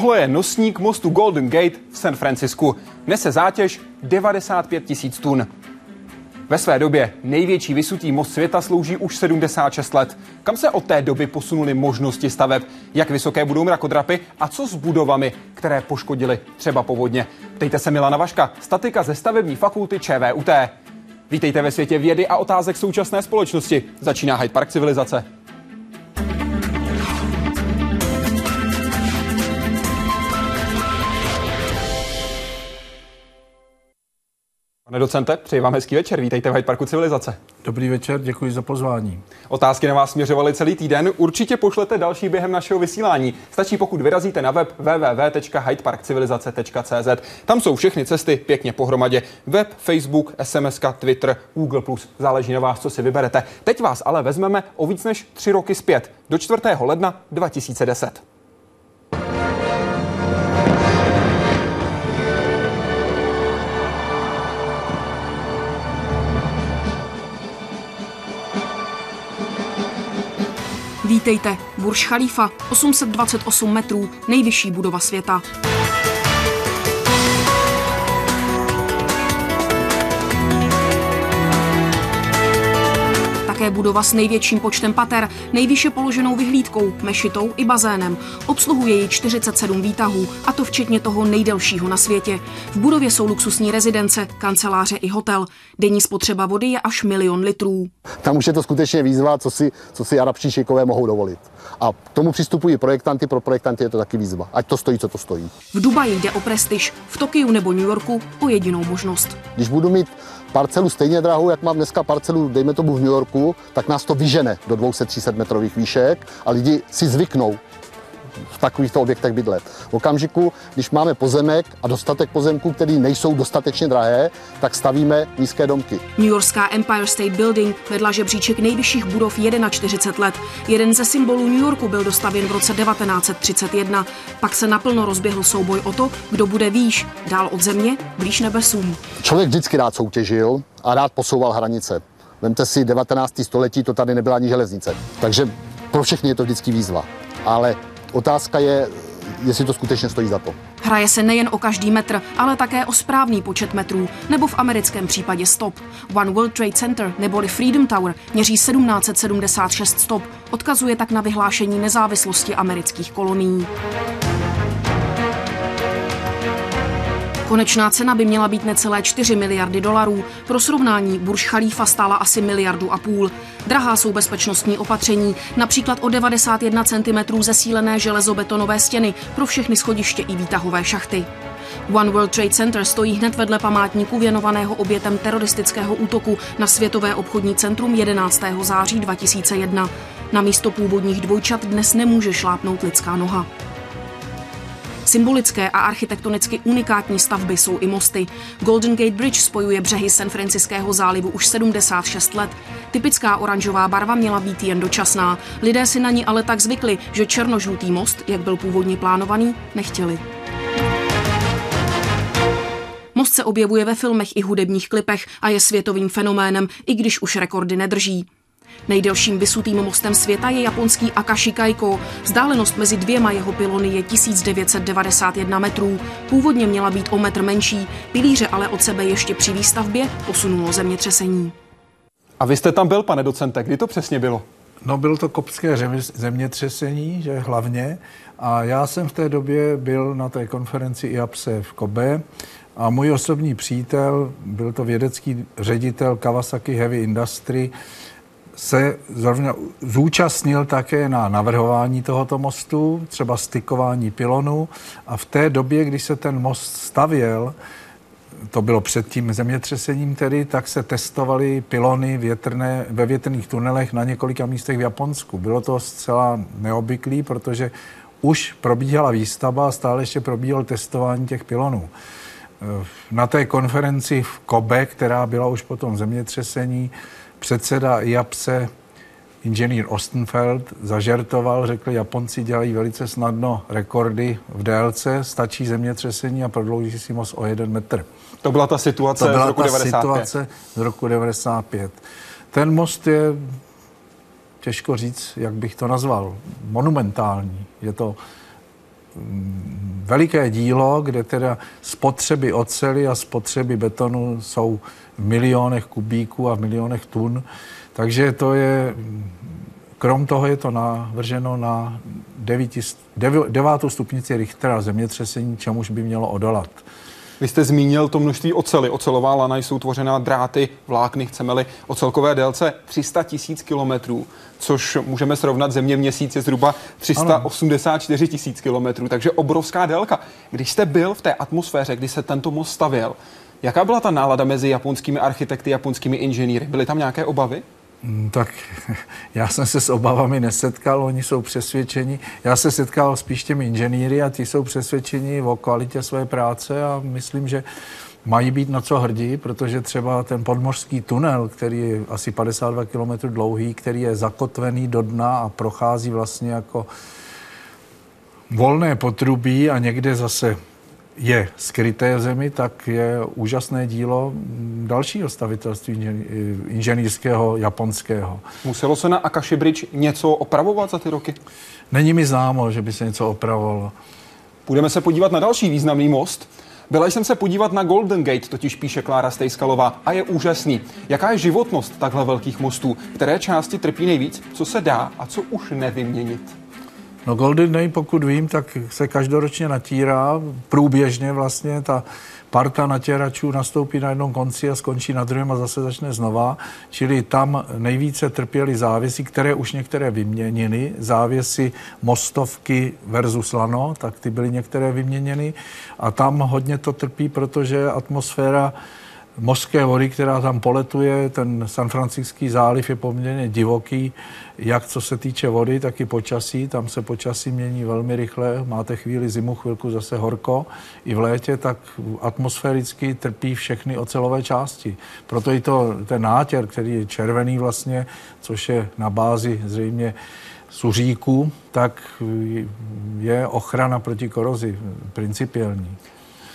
Tohle je nosník mostu Golden Gate v San Francisku. Nese zátěž 95 tisíc tun. Ve své době největší vysutý most světa slouží už 76 let. Kam se od té doby posunuly možnosti staveb? Jak vysoké budou mrakodrapy? A co s budovami, které poškodily třeba povodně? Ptejte se Milana Vaška, statika ze stavební fakulty ČVUT. Vítejte ve světě vědy a otázek současné společnosti. Začíná Hyde Park civilizace. Pane docente, přeji vám hezký večer. Vítejte v Hyde Parku Civilizace. Dobrý večer, děkuji za pozvání. Otázky na vás směřovaly celý týden. Určitě pošlete další během našeho vysílání. Stačí, pokud vyrazíte na web www.hydeparkcivilizace.cz. Tam jsou všechny cesty pěkně pohromadě. Web, Facebook, SMS, Twitter, Google+. Záleží na vás, co si vyberete. Teď vás ale vezmeme o víc než tři roky zpět, do 4. ledna 2010. Vítejte, Burj Khalifa, 828 metrů, nejvyšší budova světa. Také budova s největším počtem pater, nejvýše položenou vyhlídkou, mešitou i bazénem. Obsluhuje ji 47 výtahů, a to včetně toho nejdelšího na světě. V budově jsou luxusní rezidence, kanceláře i hotel. Denní spotřeba vody je až milion litrů. Tam už je to skutečně výzva, co si, co si arabští šikové mohou dovolit. A k tomu přistupují projektanty, pro projektanty je to taky výzva. Ať to stojí, co to stojí. V Dubaji jde o prestiž, v Tokiu nebo New Yorku o jedinou možnost. Když budu mít parcelu stejně drahou, jak mám dneska parcelu, dejme tomu v New Yorku, tak nás to vyžene do 200-300 metrových výšek a lidi si zvyknou v takovýchto objektech bydlet. V okamžiku, když máme pozemek a dostatek pozemků, které nejsou dostatečně drahé, tak stavíme nízké domky. New Yorkská Empire State Building vedla žebříček nejvyšších budov 41 let. Jeden ze symbolů New Yorku byl dostavěn v roce 1931. Pak se naplno rozběhl souboj o to, kdo bude výš, dál od země, blíž nebesům. Člověk vždycky rád soutěžil a rád posouval hranice. Vemte si 19. století, to tady nebyla ani železnice. Takže pro všechny je to vždycky výzva. Ale Otázka je, jestli to skutečně stojí za to. Hraje se nejen o každý metr, ale také o správný počet metrů, nebo v americkém případě stop. One World Trade Center neboli Freedom Tower měří 1776 stop, odkazuje tak na vyhlášení nezávislosti amerických kolonií. Konečná cena by měla být necelé 4 miliardy dolarů. Pro srovnání Burj Khalifa stála asi miliardu a půl. Drahá jsou bezpečnostní opatření, například o 91 cm zesílené železobetonové stěny pro všechny schodiště i výtahové šachty. One World Trade Center stojí hned vedle památníku věnovaného obětem teroristického útoku na Světové obchodní centrum 11. září 2001. Na místo původních dvojčat dnes nemůže šlápnout lidská noha. Symbolické a architektonicky unikátní stavby jsou i mosty. Golden Gate Bridge spojuje břehy San Franciského zálivu už 76 let. Typická oranžová barva měla být jen dočasná. Lidé si na ní ale tak zvykli, že černožlutý most, jak byl původně plánovaný, nechtěli. Most se objevuje ve filmech i hudebních klipech a je světovým fenoménem, i když už rekordy nedrží. Nejdelším vysutým mostem světa je japonský Akashi Kaiko. Vzdálenost mezi dvěma jeho pilony je 1991 metrů. Původně měla být o metr menší, pilíře ale od sebe ještě při výstavbě posunulo zemětřesení. A vy jste tam byl, pane docente, kdy to přesně bylo? No, bylo to kopské zemětřesení, že hlavně. A já jsem v té době byl na té konferenci IAPSE v Kobe a můj osobní přítel, byl to vědecký ředitel Kawasaki Heavy Industry, se zrovna zúčastnil také na navrhování tohoto mostu, třeba stykování pilonu a v té době, když se ten most stavěl, to bylo před tím zemětřesením tedy, tak se testovaly pilony větrné, ve větrných tunelech na několika místech v Japonsku. Bylo to zcela neobvyklý, protože už probíhala výstavba a stále ještě probíhalo testování těch pilonů. Na té konferenci v Kobe, která byla už po tom zemětřesení, Předseda IAPSE, inženýr Ostenfeld, zažertoval, řekl, Japonci dělají velice snadno rekordy v délce, stačí zemětřesení a prodlouží si most o jeden metr. To byla ta situace to byla z roku ta 95. situace z roku 95. Ten most je, těžko říct, jak bych to nazval, monumentální. Je to veliké dílo, kde teda spotřeby ocely a spotřeby betonu jsou v milionech kubíků a v milionech tun. Takže to je, krom toho je to navrženo na devátou stupnici Richtera zemětřesení, čemuž by mělo odolat. Vy jste zmínil to množství ocely. Ocelová lana jsou tvořená dráty, vlákny, chceme-li, o celkové délce 300 tisíc kilometrů, což můžeme srovnat země měsíc je zhruba 384 tisíc kilometrů, takže obrovská délka. Když jste byl v té atmosféře, kdy se tento most stavěl, jaká byla ta nálada mezi japonskými architekty, japonskými inženýry? Byly tam nějaké obavy? Mm, tak já jsem se s obavami nesetkal, oni jsou přesvědčeni. Já se setkal spíš těmi inženýry a ti jsou přesvědčeni o kvalitě své práce a myslím, že mají být na co hrdí, protože třeba ten podmořský tunel, který je asi 52 km dlouhý, který je zakotvený do dna a prochází vlastně jako volné potrubí a někde zase je skryté v zemi, tak je úžasné dílo dalšího stavitelství inženýrského japonského. Muselo se na Akashi Bridge něco opravovat za ty roky? Není mi známo, že by se něco opravovalo. Budeme se podívat na další významný most. Byla jsem se podívat na Golden Gate, totiž píše Klára Stejskalová, a je úžasný. Jaká je životnost takhle velkých mostů? Které části trpí nejvíc? Co se dá a co už nevyměnit? No Golden Day, pokud vím, tak se každoročně natírá, průběžně vlastně ta parta natěračů nastoupí na jednom konci a skončí na druhém a zase začne znova. Čili tam nejvíce trpěly závěsy, které už některé vyměněny. Závěsy mostovky versus lano, tak ty byly některé vyměněny. A tam hodně to trpí, protože atmosféra mořské vody, která tam poletuje, ten San Franciský záliv je poměrně divoký, jak co se týče vody, tak i počasí. Tam se počasí mění velmi rychle, máte chvíli zimu, chvilku zase horko. I v létě tak atmosféricky trpí všechny ocelové části. Proto i to, ten nátěr, který je červený vlastně, což je na bázi zřejmě suříku, tak je ochrana proti korozi principiální.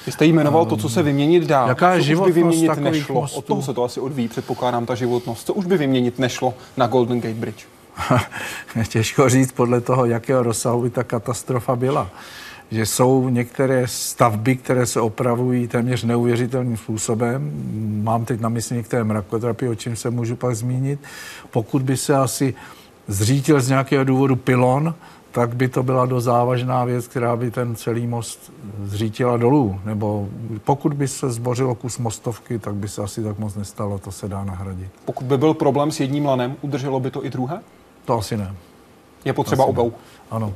Vy jste jmenoval to, co se vyměnit dá. Jaká je co životnost už by vyměnit nešlo? Mostů? Od toho se to asi odvíjí, předpokládám, ta životnost. Co už by vyměnit nešlo na Golden Gate Bridge? Těžko říct podle toho, jakého rozsahu by ta katastrofa byla. Že jsou některé stavby, které se opravují téměř neuvěřitelným způsobem. Mám teď na mysli některé mrakodrapy, o čem se můžu pak zmínit. Pokud by se asi zřítil z nějakého důvodu pilon, tak by to byla do závažná věc, která by ten celý most zřítila dolů. Nebo pokud by se zbořilo kus mostovky, tak by se asi tak moc nestalo, to se dá nahradit. Pokud by byl problém s jedním lanem, udrželo by to i druhé? To asi ne. Je potřeba asi obou? Ne. Ano.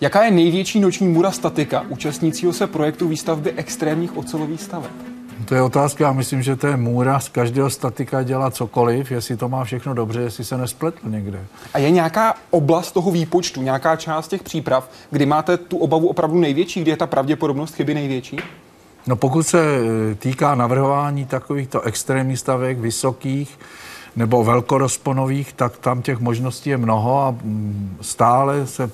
Jaká je největší noční mura statika účastnícího se projektu výstavby extrémních ocelových staveb? To je otázka, já myslím, že to je můra z každého statika dělá cokoliv, jestli to má všechno dobře, jestli se nespletl někde. A je nějaká oblast toho výpočtu, nějaká část těch příprav, kdy máte tu obavu opravdu největší, kdy je ta pravděpodobnost chyby největší? No pokud se e, týká navrhování takovýchto extrémních stavek, vysokých nebo velkorozponových, tak tam těch možností je mnoho a mm, stále se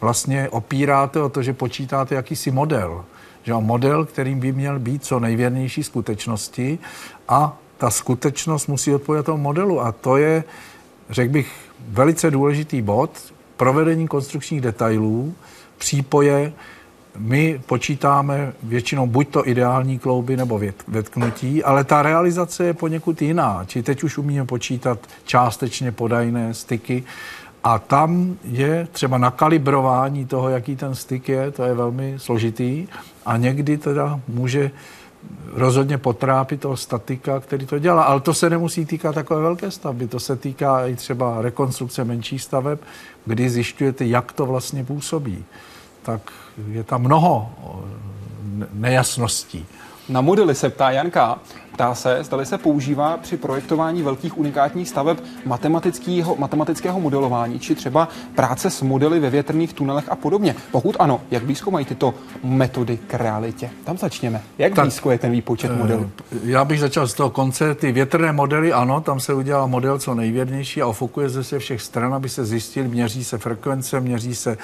vlastně opíráte o to, že počítáte jakýsi model že model, kterým by měl být co nejvěrnější skutečnosti a ta skutečnost musí odpovědět tomu modelu a to je, řekl bych, velice důležitý bod, provedení konstrukčních detailů, přípoje, my počítáme většinou buď to ideální klouby nebo vetknutí, ale ta realizace je poněkud jiná. Či teď už umíme počítat částečně podajné styky a tam je třeba nakalibrování toho, jaký ten styk je, to je velmi složitý a někdy teda může rozhodně potrápit toho statika, který to dělá. Ale to se nemusí týkat takové velké stavby, to se týká i třeba rekonstrukce menších staveb, kdy zjišťujete, jak to vlastně působí. Tak je tam mnoho nejasností. Na modely se ptá Janka. Ptá se, zdali se používá při projektování velkých unikátních staveb matematického, matematického modelování, či třeba práce s modely ve větrných tunelech a podobně. Pokud ano, jak blízko mají tyto metody k realitě? Tam začněme. Jak tak, blízko je ten výpočet eh, modelů? Já bych začal z toho konce. Ty větrné modely, ano, tam se udělal model co nejvěrnější a ofokuje ze se všech stran, aby se zjistil, měří se frekvence, měří se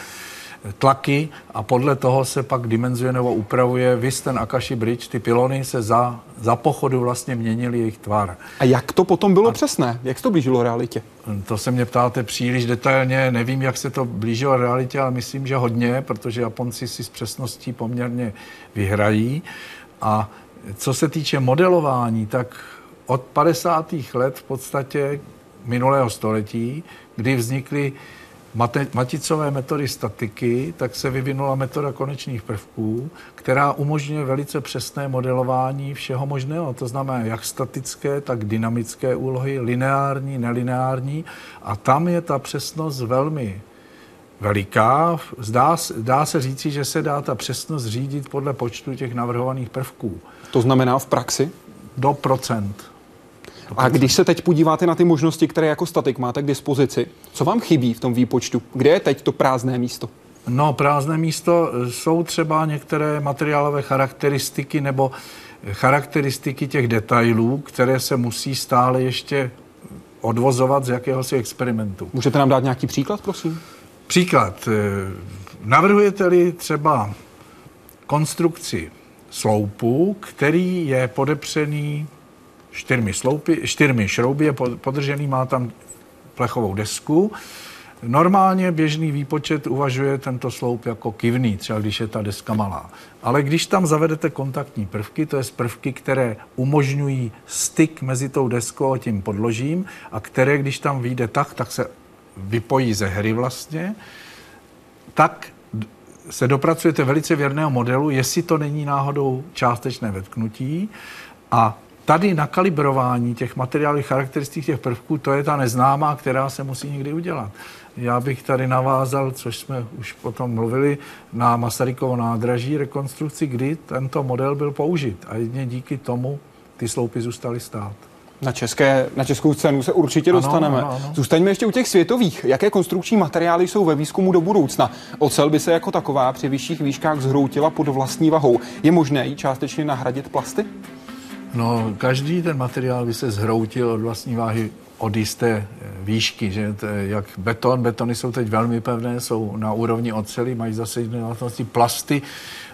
tlaky a podle toho se pak dimenzuje nebo upravuje. Vys ten Akashi Bridge, ty pilony se za, za pochodu vlastně měnily jejich tvar. A jak to potom bylo a... přesné? Jak se to blížilo realitě? To se mě ptáte příliš detailně, nevím, jak se to blížilo realitě, ale myslím, že hodně, protože Japonci si s přesností poměrně vyhrají. A co se týče modelování, tak od 50. let v podstatě minulého století, kdy vznikly maticové metody statiky, tak se vyvinula metoda konečných prvků, která umožňuje velice přesné modelování všeho možného. To znamená jak statické, tak dynamické úlohy, lineární, nelineární. A tam je ta přesnost velmi veliká. Zdá, dá se říci, že se dá ta přesnost řídit podle počtu těch navrhovaných prvků. To znamená v praxi? Do procent. A když se teď podíváte na ty možnosti, které jako statik máte k dispozici, co vám chybí v tom výpočtu? Kde je teď to prázdné místo? No, prázdné místo e, jsou třeba některé materiálové charakteristiky nebo charakteristiky těch detailů, které se musí stále ještě odvozovat z jakéhosi experimentu. Můžete nám dát nějaký příklad, prosím? Příklad. E, navrhujete-li třeba konstrukci sloupu, který je podepřený čtyřmi, sloupy, čtyřmi šrouby, je podržený, má tam plechovou desku. Normálně běžný výpočet uvažuje tento sloup jako kivný, třeba když je ta deska malá. Ale když tam zavedete kontaktní prvky, to je prvky, které umožňují styk mezi tou deskou a tím podložím a které, když tam vyjde tak, tak se vypojí ze hry vlastně, tak se dopracujete velice věrného modelu, jestli to není náhodou částečné vetknutí a tady na kalibrování těch materiálních charakteristik těch prvků, to je ta neznámá, která se musí někdy udělat. Já bych tady navázal, což jsme už potom mluvili, na Masarykovo nádraží rekonstrukci, kdy tento model byl použit a jedně díky tomu ty sloupy zůstaly stát. Na, české, na českou scénu se určitě ano, dostaneme. Ano, ano. Zůstaňme ještě u těch světových. Jaké konstrukční materiály jsou ve výzkumu do budoucna? Ocel by se jako taková při vyšších výškách zhroutila pod vlastní vahou. Je možné ji částečně nahradit plasty? No, každý ten materiál by se zhroutil od vlastní váhy od jisté eh, výšky, že to je jak beton, betony jsou teď velmi pevné, jsou na úrovni oceli, mají zase jiné vlastnosti plasty.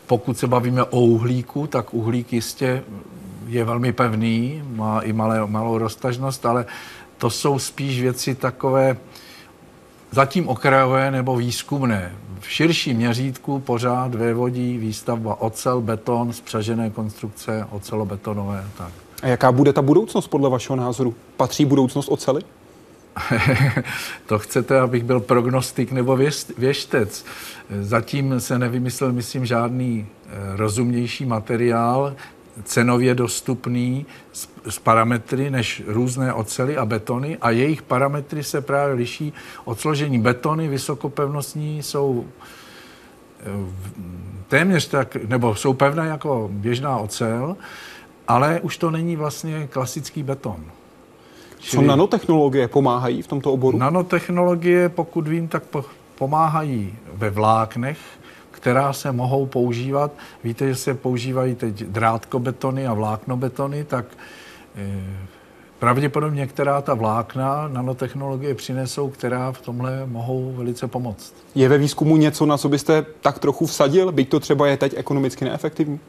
Pokud se bavíme o uhlíku, tak uhlík jistě je velmi pevný, má i malé, malou roztažnost, ale to jsou spíš věci takové zatím okrajové nebo výzkumné. V širším měřítku pořád vévodí výstavba ocel, beton, spřažené konstrukce ocelobetonové. Tak. A jaká bude ta budoucnost podle vašeho názoru? Patří budoucnost oceli? to chcete, abych byl prognostik nebo věštec. Zatím se nevymyslel, myslím, žádný eh, rozumnější materiál, cenově dostupný s, s parametry než různé ocely a betony a jejich parametry se právě liší od složení betony vysokopevnostní jsou eh, téměř tak, nebo jsou pevné jako běžná ocel, ale už to není vlastně klasický beton. Čili Co nanotechnologie pomáhají v tomto oboru? Nanotechnologie, pokud vím, tak pomáhají ve vláknech, která se mohou používat. Víte, že se používají teď drátkobetony a vláknobetony, tak e, pravděpodobně některá ta vlákna nanotechnologie přinesou, která v tomhle mohou velice pomoct. Je ve výzkumu něco, na co byste tak trochu vsadil, byť to třeba je teď ekonomicky neefektivní?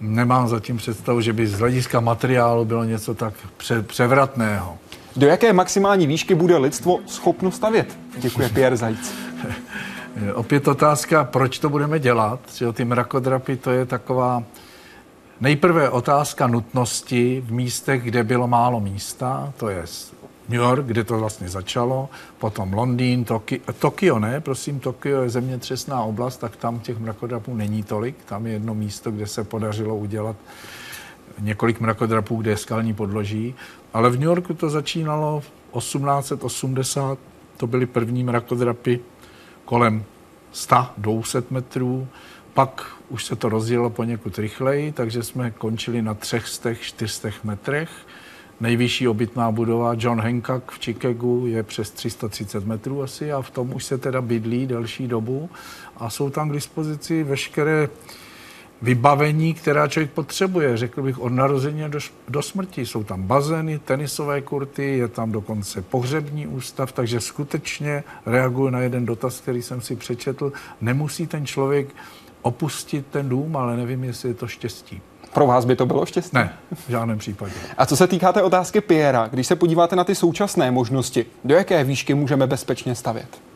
Nemám zatím představu, že by z hlediska materiálu bylo něco tak pře- převratného. Do jaké maximální výšky bude lidstvo schopno stavět? Děkuje Pierre Zajíc. Eh, opět otázka, proč to budeme dělat. Že ty mrakodrapy, to je taková nejprve otázka nutnosti v místech, kde bylo málo místa, to je New York, kde to vlastně začalo, potom Londýn, Tokio, Tokio ne, prosím, Tokio je zemětřesná oblast, tak tam těch mrakodrapů není tolik, tam je jedno místo, kde se podařilo udělat několik mrakodrapů, kde je skalní podloží, ale v New Yorku to začínalo v 1880, to byly první mrakodrapy, kolem 100-200 metrů, pak už se to rozdělilo poněkud rychleji, takže jsme končili na 300-400 metrech. Nejvyšší obytná budova John Hancock v Chicagu je přes 330 metrů asi a v tom už se teda bydlí delší dobu a jsou tam k dispozici veškeré vybavení, která člověk potřebuje, řekl bych, od narození do, do smrti. Jsou tam bazény, tenisové kurty, je tam dokonce pohřební ústav, takže skutečně reaguju na jeden dotaz, který jsem si přečetl. Nemusí ten člověk opustit ten dům, ale nevím, jestli je to štěstí. Pro vás by to bylo štěstí? Ne, v žádném případě. A co se týká té otázky Piera, když se podíváte na ty současné možnosti, do jaké výšky můžeme bezpečně stavět?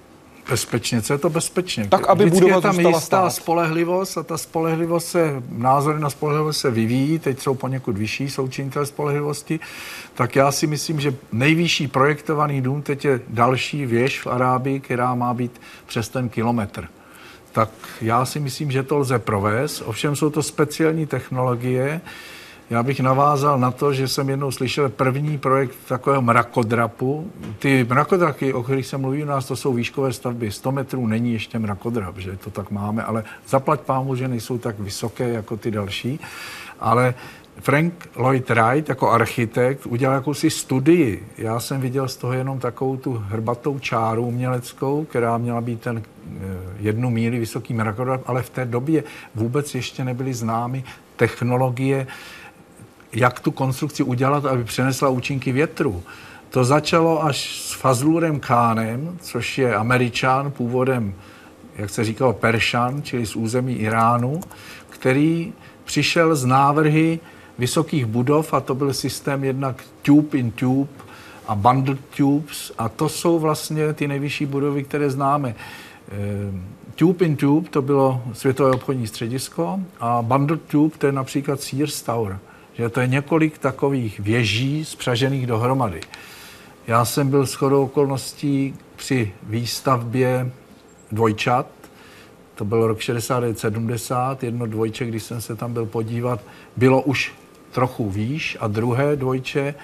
Bezpečně, co je to bezpečně? Tak, aby Vždycky budova je tam jistá stát. spolehlivost a ta spolehlivost se, názory na spolehlivost se vyvíjí, teď jsou poněkud vyšší, jsou činitel spolehlivosti, tak já si myslím, že nejvyšší projektovaný dům teď je další věž v Arábii, která má být přes ten kilometr. Tak já si myslím, že to lze provést, ovšem jsou to speciální technologie, já bych navázal na to, že jsem jednou slyšel první projekt takového mrakodrapu. Ty mrakodrapy, o kterých se mluví u nás, to jsou výškové stavby. 100 metrů není ještě mrakodrap, že to tak máme, ale zaplať pámu, že nejsou tak vysoké jako ty další. Ale Frank Lloyd Wright jako architekt udělal jakousi studii. Já jsem viděl z toho jenom takovou tu hrbatou čáru uměleckou, která měla být ten eh, jednu míli vysoký mrakodrap, ale v té době vůbec ještě nebyly známy technologie, jak tu konstrukci udělat, aby přenesla účinky větru. To začalo až s Fazlurem Khánem, což je američan původem, jak se říkalo, Peršan, čili z území Iránu, který přišel z návrhy vysokých budov a to byl systém jednak tube in tube a bundle tubes a to jsou vlastně ty nejvyšší budovy, které známe. Ehm, Tube in Tube to bylo Světové obchodní středisko a Bundle Tube to je například Sears Tower že to je několik takových věží spřažených dohromady. Já jsem byl shodou okolností při výstavbě dvojčat, to byl rok 69-70, jedno dvojče, když jsem se tam byl podívat, bylo už trochu výš a druhé dvojče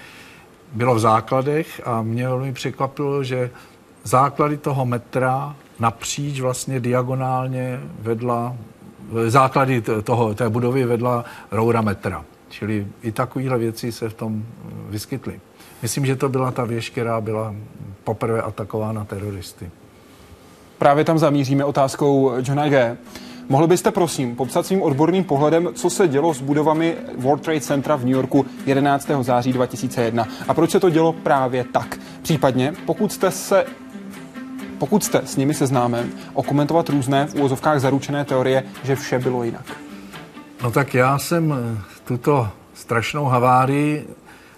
bylo v základech a mě velmi překvapilo, že základy toho metra napříč vlastně diagonálně vedla, základy toho, té budovy vedla roura metra. Čili i takovéhle věci se v tom eh, vyskytly. Myslím, že to byla ta věž, která byla poprvé atakována teroristy. Právě tam zamíříme otázkou Johna G. Mohli byste prosím popsat svým odborným pohledem, co se dělo s budovami World Trade Centra v New Yorku 11. září 2001 a proč se to dělo právě tak? Případně, pokud jste se pokud jste s nimi seznámen, okomentovat různé v úvozovkách zaručené teorie, že vše bylo jinak. No tak já jsem eh, tuto strašnou havárii,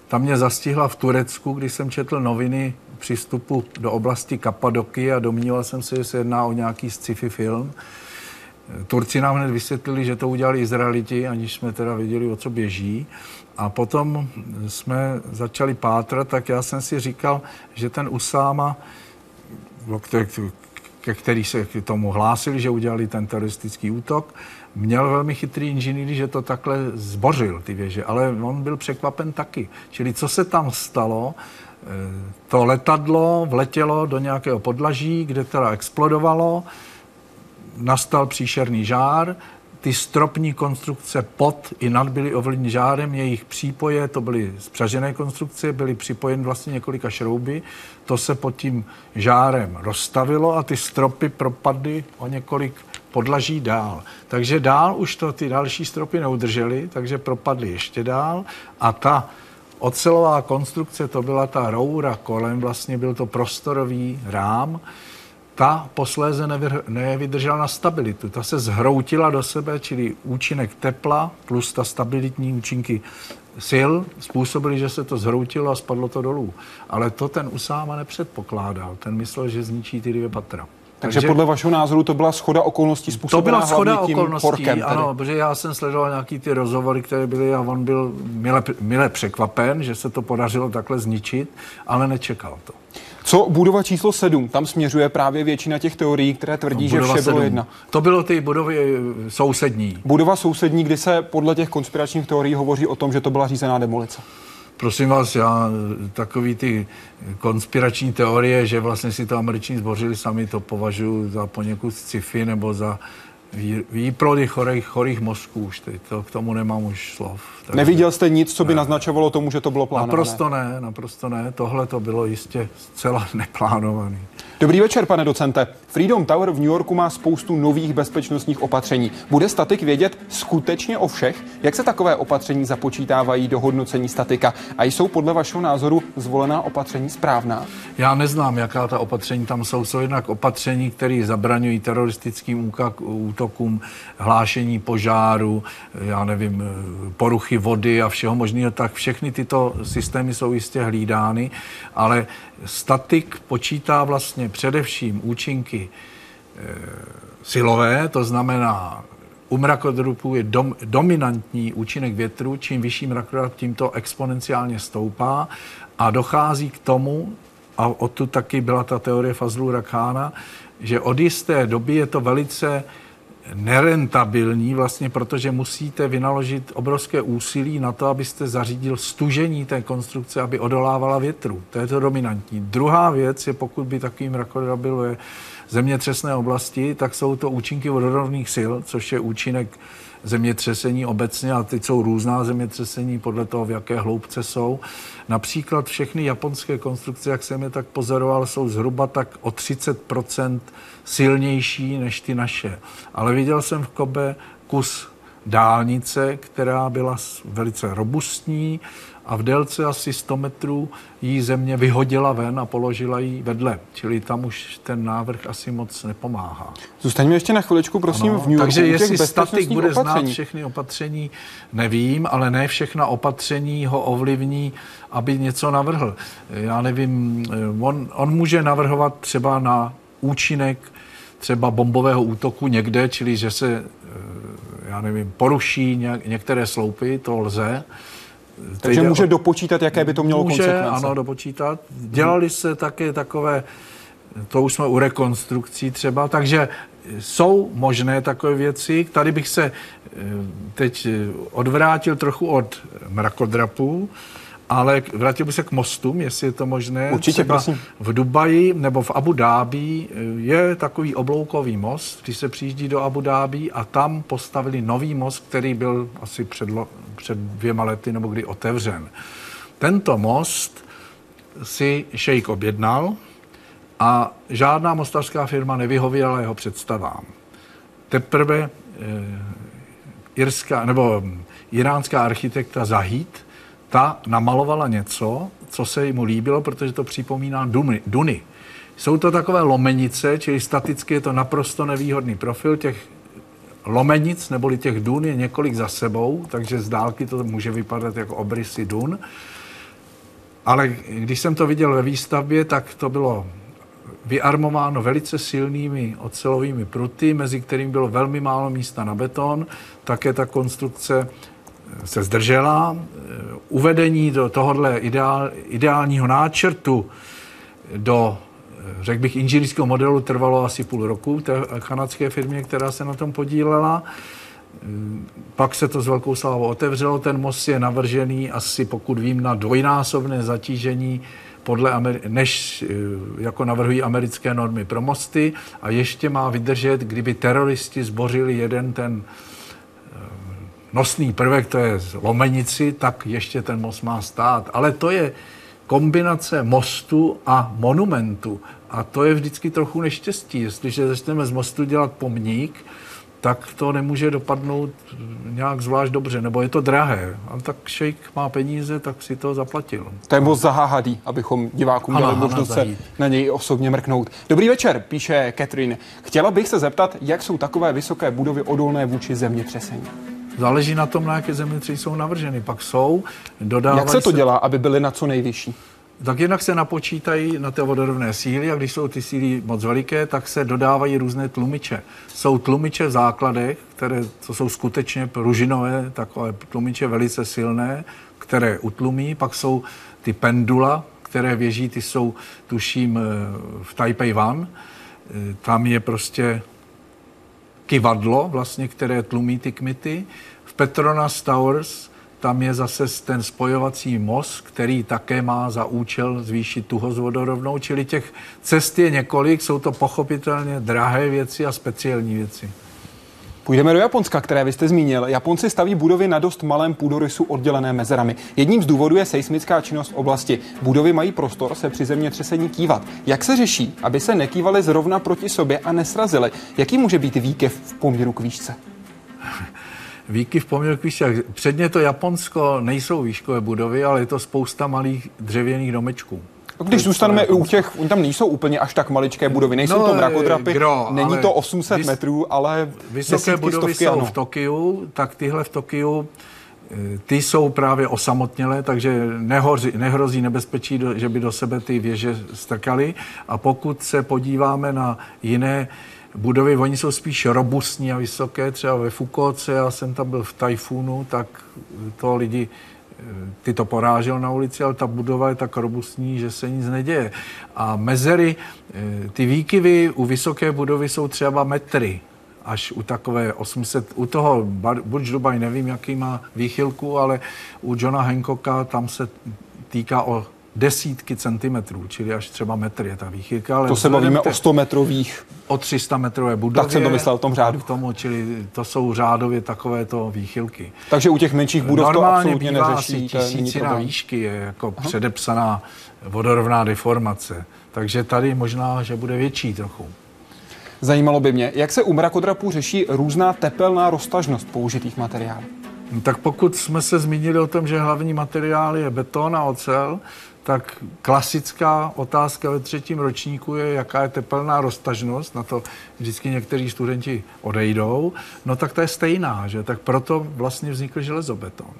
tam mě zastihla v Turecku, když jsem četl noviny při vstupu do oblasti Kapadoky a domníval jsem se, že se jedná o nějaký sci-fi film. Turci nám hned vysvětlili, že to udělali Izraeliti, aniž jsme teda věděli, o co běží. A potom jsme začali pátrat, tak já jsem si říkal, že ten Usáma, který se k tomu hlásili, že udělali ten teroristický útok, měl velmi chytrý inženýr, že to takhle zbořil, ty věže, ale on byl překvapen taky. Čili co se tam stalo, eh, to letadlo vletělo do nějakého podlaží, kde teda explodovalo, nastal příšerný žár, ty stropní konstrukce pod i nad byly ovlivněny žárem, jejich přípoje, to byly spřažené konstrukce, byly připojeny vlastně několika šrouby, to se pod tím žárem rozstavilo a ty stropy propadly o několik podlaží dál. Takže dál už to ty další stropy neudržely, takže propadly ještě dál a ta ocelová konstrukce, to byla ta roura kolem, vlastně byl to prostorový rám, ta posléze nevydržela na stabilitu. Ta se zhroutila do sebe, čili účinek tepla plus ta stabilitní účinky sil způsobili, že se to zhroutilo a spadlo to dolů. Ale to ten Usáma nepředpokládal. Ten myslel, že zničí ty dvě patra. Takže, Takže podle vašeho názoru to byla schoda okolností způsobená To byla schoda tím okolností, porkem, ano, protože já jsem sledoval nějaký ty rozhovory, které byly a on byl mile, mile překvapen, že se to podařilo takhle zničit, ale nečekal to. Co budova číslo 7? Tam směřuje právě většina těch teorií, které tvrdí, no, že vše 7. bylo jedna. To bylo ty budovy sousední. Budova sousední, kdy se podle těch konspiračních teorií hovoří o tom, že to byla řízená demolice. Prosím vás, já takový ty konspirační teorie, že vlastně si to američani zbořili sami, to považuji za poněkud sci-fi nebo za výplody chorých, chorých mozků už teď, to, k tomu nemám už slov. Takže... Neviděl jste nic, co by ne. naznačovalo tomu, že to bylo plánované? Naprosto ne, naprosto ne. Tohle to bylo jistě zcela neplánované. Dobrý večer, pane docente. Freedom Tower v New Yorku má spoustu nových bezpečnostních opatření. Bude statik vědět skutečně o všech? Jak se takové opatření započítávají do hodnocení statika? A jsou podle vašeho názoru zvolená opatření správná? Já neznám, jaká ta opatření tam jsou. Jsou jednak opatření, které zabraňují teroristickým útokům, hlášení požáru, já nevím, poruchy vody a všeho možného. Tak všechny tyto systémy jsou jistě hlídány, ale statik počítá vlastně především účinky e, silové, to znamená u mrakodrapu je dom, dominantní účinek větru, čím vyšší mrakodrap, tím to exponenciálně stoupá a dochází k tomu, a odtud taky byla ta teorie Fazlu Rakhána, že od jisté doby je to velice nerentabilní, vlastně protože musíte vynaložit obrovské úsilí na to, abyste zařídil stužení té konstrukce, aby odolávala větru. To je to dominantní. Druhá věc je, pokud by takovým rakodra bylo je zemětřesné oblasti, tak jsou to účinky vodorovných sil, což je účinek zemětřesení obecně, a teď jsou různá zemětřesení podle toho, v jaké hloubce jsou. Například všechny japonské konstrukce, jak jsem je tak pozoroval, jsou zhruba tak o 30% silnější než ty naše. Ale viděl jsem v Kobe kus dálnice, která byla velice robustní, a v délce asi 100 metrů jí země vyhodila ven a položila ji vedle. Čili tam už ten návrh asi moc nepomáhá. Zůstaňme ještě na chviličku, prosím, ano, v New Yorku. Takže jestli statik bude opatření. znát všechny opatření, nevím, ale ne všechna opatření ho ovlivní, aby něco navrhl. Já nevím, on, on může navrhovat třeba na účinek třeba bombového útoku někde, čili že se, já nevím, poruší některé sloupy, to lze, takže může o... dopočítat, jaké by to mělo může, konsekvence. ano, dopočítat. Dělali se také takové, to už jsme u rekonstrukcí třeba, takže jsou možné takové věci. Tady bych se eh, teď odvrátil trochu od mrakodrapů, ale vrátil bych se k mostům, jestli je to možné. Určitě, Třeba prosím. V Dubaji nebo v Abu Dhabi eh, je takový obloukový most, když se přijíždí do Abu Dhabi a tam postavili nový most, který byl asi před, před dvěma lety nebo kdy otevřen. Tento most si šejk objednal a žádná mostařská firma nevyhověla jeho představám. Teprve e, irská, nebo iránská architekta Zahid ta namalovala něco, co se mu líbilo, protože to připomíná Duny. Duny. Jsou to takové lomenice, čili staticky je to naprosto nevýhodný profil. Těch lomenic neboli těch dun je několik za sebou, takže z dálky to může vypadat jako obrysy dun. Ale když jsem to viděl ve výstavbě, tak to bylo vyarmováno velice silnými ocelovými pruty, mezi kterými bylo velmi málo místa na beton. Také ta konstrukce se zdržela. Uvedení do tohohle ideál, ideálního náčrtu do, řekl bych, inženýrského modelu trvalo asi půl roku té kanadské firmě, která se na tom podílela. Pak se to s velkou slávou otevřelo. Ten most je navržený asi, pokud vím, na dvojnásobné zatížení podle Ameri- než jako navrhují americké normy pro mosty a ještě má vydržet, kdyby teroristi zbořili jeden ten nosný prvek, to je lomenici, tak ještě ten most má stát. Ale to je kombinace mostu a monumentu. A to je vždycky trochu neštěstí. Jestliže začneme z mostu dělat pomník, tak to nemůže dopadnout nějak zvlášť dobře, nebo je to drahé. A tak šejk má peníze, tak si to zaplatil. To je moc zahahadý, abychom divákům měli možnost se na něj osobně mrknout. Dobrý večer, píše Catherine. Chtěla bych se zeptat, jak jsou takové vysoké budovy odolné vůči zemětřesení. Záleží na tom, na jaké zemětřesy jsou navrženy. Pak jsou, dodávají Jak se to dělá, aby byly na co nejvyšší? Tak jinak se napočítají na té vodorovné síly a když jsou ty síly moc veliké, tak se dodávají různé tlumiče. Jsou tlumiče v základech, které to jsou skutečně pružinové, takové tlumiče velice silné, které utlumí. Pak jsou ty pendula, které věží, ty jsou, tuším, eh, v Taipei One. Eh, tam je prostě kivadlo, vlastně, které tlumí ty kmity. V Petronas Towers tam je zase ten spojovací most, který také má za účel zvýšit tuhost vodorovnou, čili těch cest je několik, jsou to pochopitelně drahé věci a speciální věci. Půjdeme do Japonska, které vy jste zmínil. Japonci staví budovy na dost malém půdorysu oddělené mezerami. Jedním z důvodů je seismická činnost v oblasti. Budovy mají prostor se při zemětřesení kývat. Jak se řeší, aby se nekývaly zrovna proti sobě a nesrazily? Jaký může být výkev v poměru k výšce? Výky v poměru k výšce. Předně to Japonsko nejsou výškové budovy, ale je to spousta malých dřevěných domečků. Když zůstaneme i u těch, oni tam nejsou úplně až tak maličké budovy, nejsou no, to mrakodrapy, gro, není to 800 vys, metrů, ale Vysoké budovy stovky, jsou ano. v Tokiu, tak tyhle v Tokiu eh, ty jsou právě osamotnělé, takže nehrozí, nehrozí nebezpečí, že by do sebe ty věže strkaly. A pokud se podíváme na jiné budovy, oni jsou spíš robustní a vysoké, třeba ve Fukoce, já jsem tam byl v Tajfunu, tak to lidi ty to porážel na ulici, ale ta budova je tak robustní, že se nic neděje. A mezery, eh, ty výkyvy u vysoké budovy jsou třeba metry, až u takové 800, u toho Burj Dubai nevím, jaký má výchylku, ale u Johna Hancocka tam se týká o desítky centimetrů, čili až třeba metr je ta výchylka. Ale to se bavíme o 100 metrových. O 300 metrové budově. Tak jsem to myslel v tom řádu. K tomu, čili to jsou řádově takovéto výchylky. Takže u těch menších budov Normálně to absolutně neřeší. Tisícina výšky je jako Aha. předepsaná vodorovná deformace. Takže tady možná, že bude větší trochu. Zajímalo by mě, jak se u mrakodrapů řeší různá tepelná roztažnost použitých materiálů. No, tak pokud jsme se zmínili o tom, že hlavní materiál je beton a ocel, tak klasická otázka ve třetím ročníku je, jaká je tepelná roztažnost, na to vždycky někteří studenti odejdou, no tak to je stejná, že? Tak proto vlastně vznikl železobeton.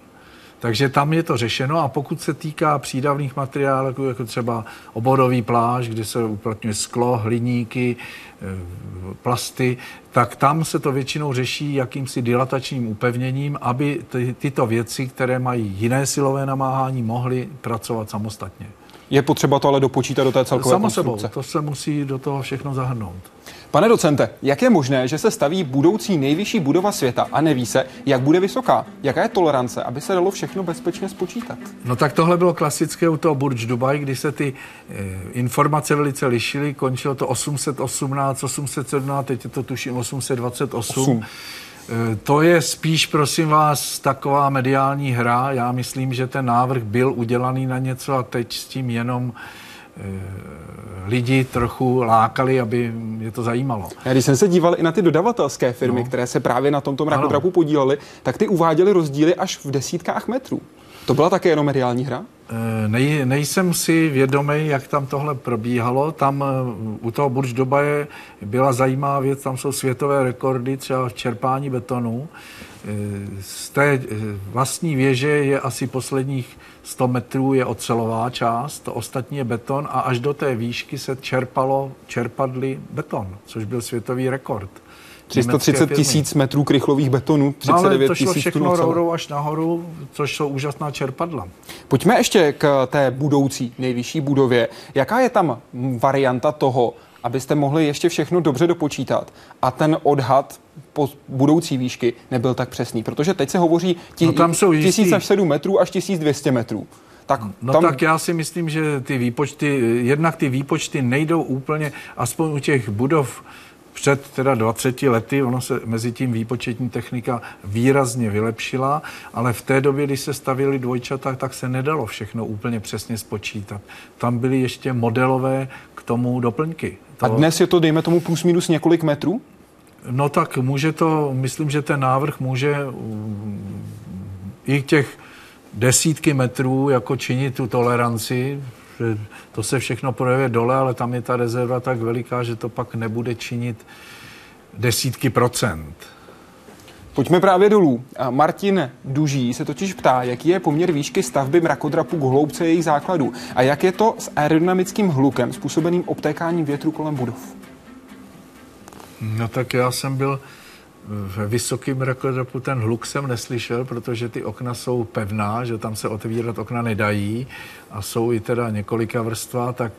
Takže tam je to řešeno a pokud se týká přídavných materiálů, jako, jako třeba oborový pláž, kde se uplatňuje sklo, hliníky, eh, plasty, tak tam se to většinou řeší jakýmsi dilatačním upevněním, aby ty, tyto věci, které mají jiné silové namáhání, mohly pracovat samostatně. Je potřeba to ale dopočítat do té celkové Samo konstrukce. sebou, to se musí do toho všechno zahrnout. Pane docente, jak je možné, že se staví budoucí nejvyšší budova světa a neví se, jak bude vysoká? Jaká je tolerance, aby se dalo všechno bezpečně spočítat? No tak tohle bylo klasické u toho Burj Dubai, kdy se ty e, informace velice lišily. Končilo to 818, 817, teď je to tuším 828. 8. E, to je spíš, prosím vás, taková mediální hra. Já myslím, že ten návrh byl udělaný na něco a teď s tím jenom lidi trochu lákali, aby je to zajímalo. Já když jsem se díval i na ty dodavatelské firmy, no. které se právě na tomto mrakodrapu podílely, tak ty uváděly rozdíly až v desítkách metrů. To byla také jenom mediální hra? E, nej, nejsem si vědomý, jak tam tohle probíhalo. Tam e, u toho Burj Dubaje byla zajímavá věc, tam jsou světové rekordy třeba v čerpání betonu. Z té vlastní věže je asi posledních 100 metrů je ocelová část, to ostatní je beton a až do té výšky se čerpalo, čerpadly beton, což byl světový rekord. 330 tisíc metrů krychlových betonů, 39 no, šlo všechno rourou až nahoru, což jsou úžasná čerpadla. Pojďme ještě k té budoucí nejvyšší budově. Jaká je tam varianta toho, abyste mohli ještě všechno dobře dopočítat a ten odhad po budoucí výšky nebyl tak přesný, protože teď se hovoří tí, no tam jsou 1000 až 7 metrů až 1200 metrů. Tak no tam... tak já si myslím, že ty výpočty, jednak ty výpočty nejdou úplně, aspoň u těch budov před teda 20 lety, ono se mezi tím výpočetní technika výrazně vylepšila, ale v té době, když se stavili dvojčata, tak se nedalo všechno úplně přesně spočítat. Tam byly ještě modelové k tomu doplňky. To... A dnes je to, dejme tomu, plus minus několik metrů? No tak může to, myslím, že ten návrh může mm, i těch desítky metrů jako činit tu toleranci, to se všechno projevuje dole, ale tam je ta rezerva tak veliká, že to pak nebude činit desítky procent. Pojďme právě dolů. Martin Duží se totiž ptá, jaký je poměr výšky stavby mrakodrapu k hloubce jejich základů a jak je to s aerodynamickým hlukem způsobeným obtékáním větru kolem budov. No tak já jsem byl ve vysokém mrakodrapu ten hluk jsem neslyšel, protože ty okna jsou pevná, že tam se otvírat okna nedají a jsou i teda několika vrstva, tak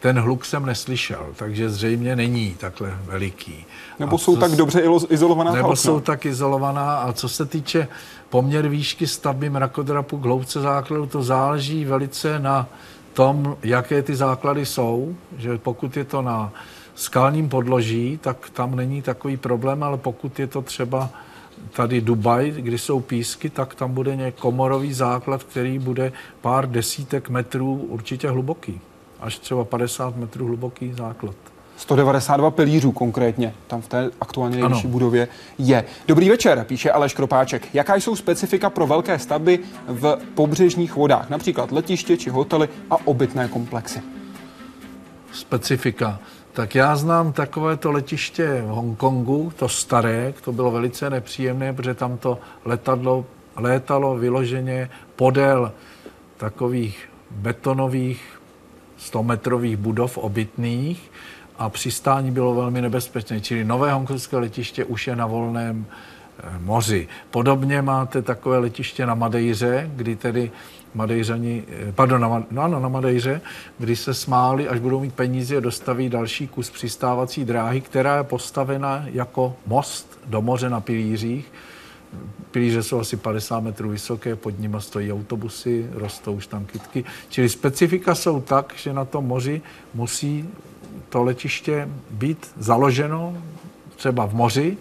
ten hluk jsem neslyšel, takže zřejmě není takhle veliký. Nebo a jsou co, tak dobře izolovaná Nebo jsou tak izolovaná a co se týče poměr výšky stavby mrakodrapu k hloubce základu, to záleží velice na tom, jaké ty základy jsou, že pokud je to na skalním podloží, tak tam není takový problém, ale pokud je to třeba tady Dubaj, kdy jsou písky, tak tam bude nějak komorový základ, který bude pár desítek metrů určitě hluboký. Až třeba 50 metrů hluboký základ. 192 pilířů konkrétně, tam v té aktuálně nejvyšší ano. budově je. Dobrý večer, píše Aleš Kropáček. Jaká jsou specifika pro velké stavby v pobřežních vodách, například letiště či hotely a obytné komplexy? Specifika. Tak já znám takovéto letiště v Hongkongu, to staré, to bylo velice nepříjemné, protože tam to letadlo létalo vyloženě podél takových betonových 100-metrových budov obytných a přistání bylo velmi nebezpečné. Čili nové hongkongské letiště už je na volném eh, moři. Podobně máte takové letiště na Madejře, kdy tedy Madejřani, eh, pardon, na, no na Madejře, kdy se smáli, až budou mít peníze dostaví další kus přistávací dráhy, která je postavena jako most do moře na pilířích. Pilíře jsou asi 50 metrů vysoké, pod nimi stojí autobusy, rostou už tam kytky. Čili specifika jsou tak, že na tom moři musí to letiště být založeno třeba v moři,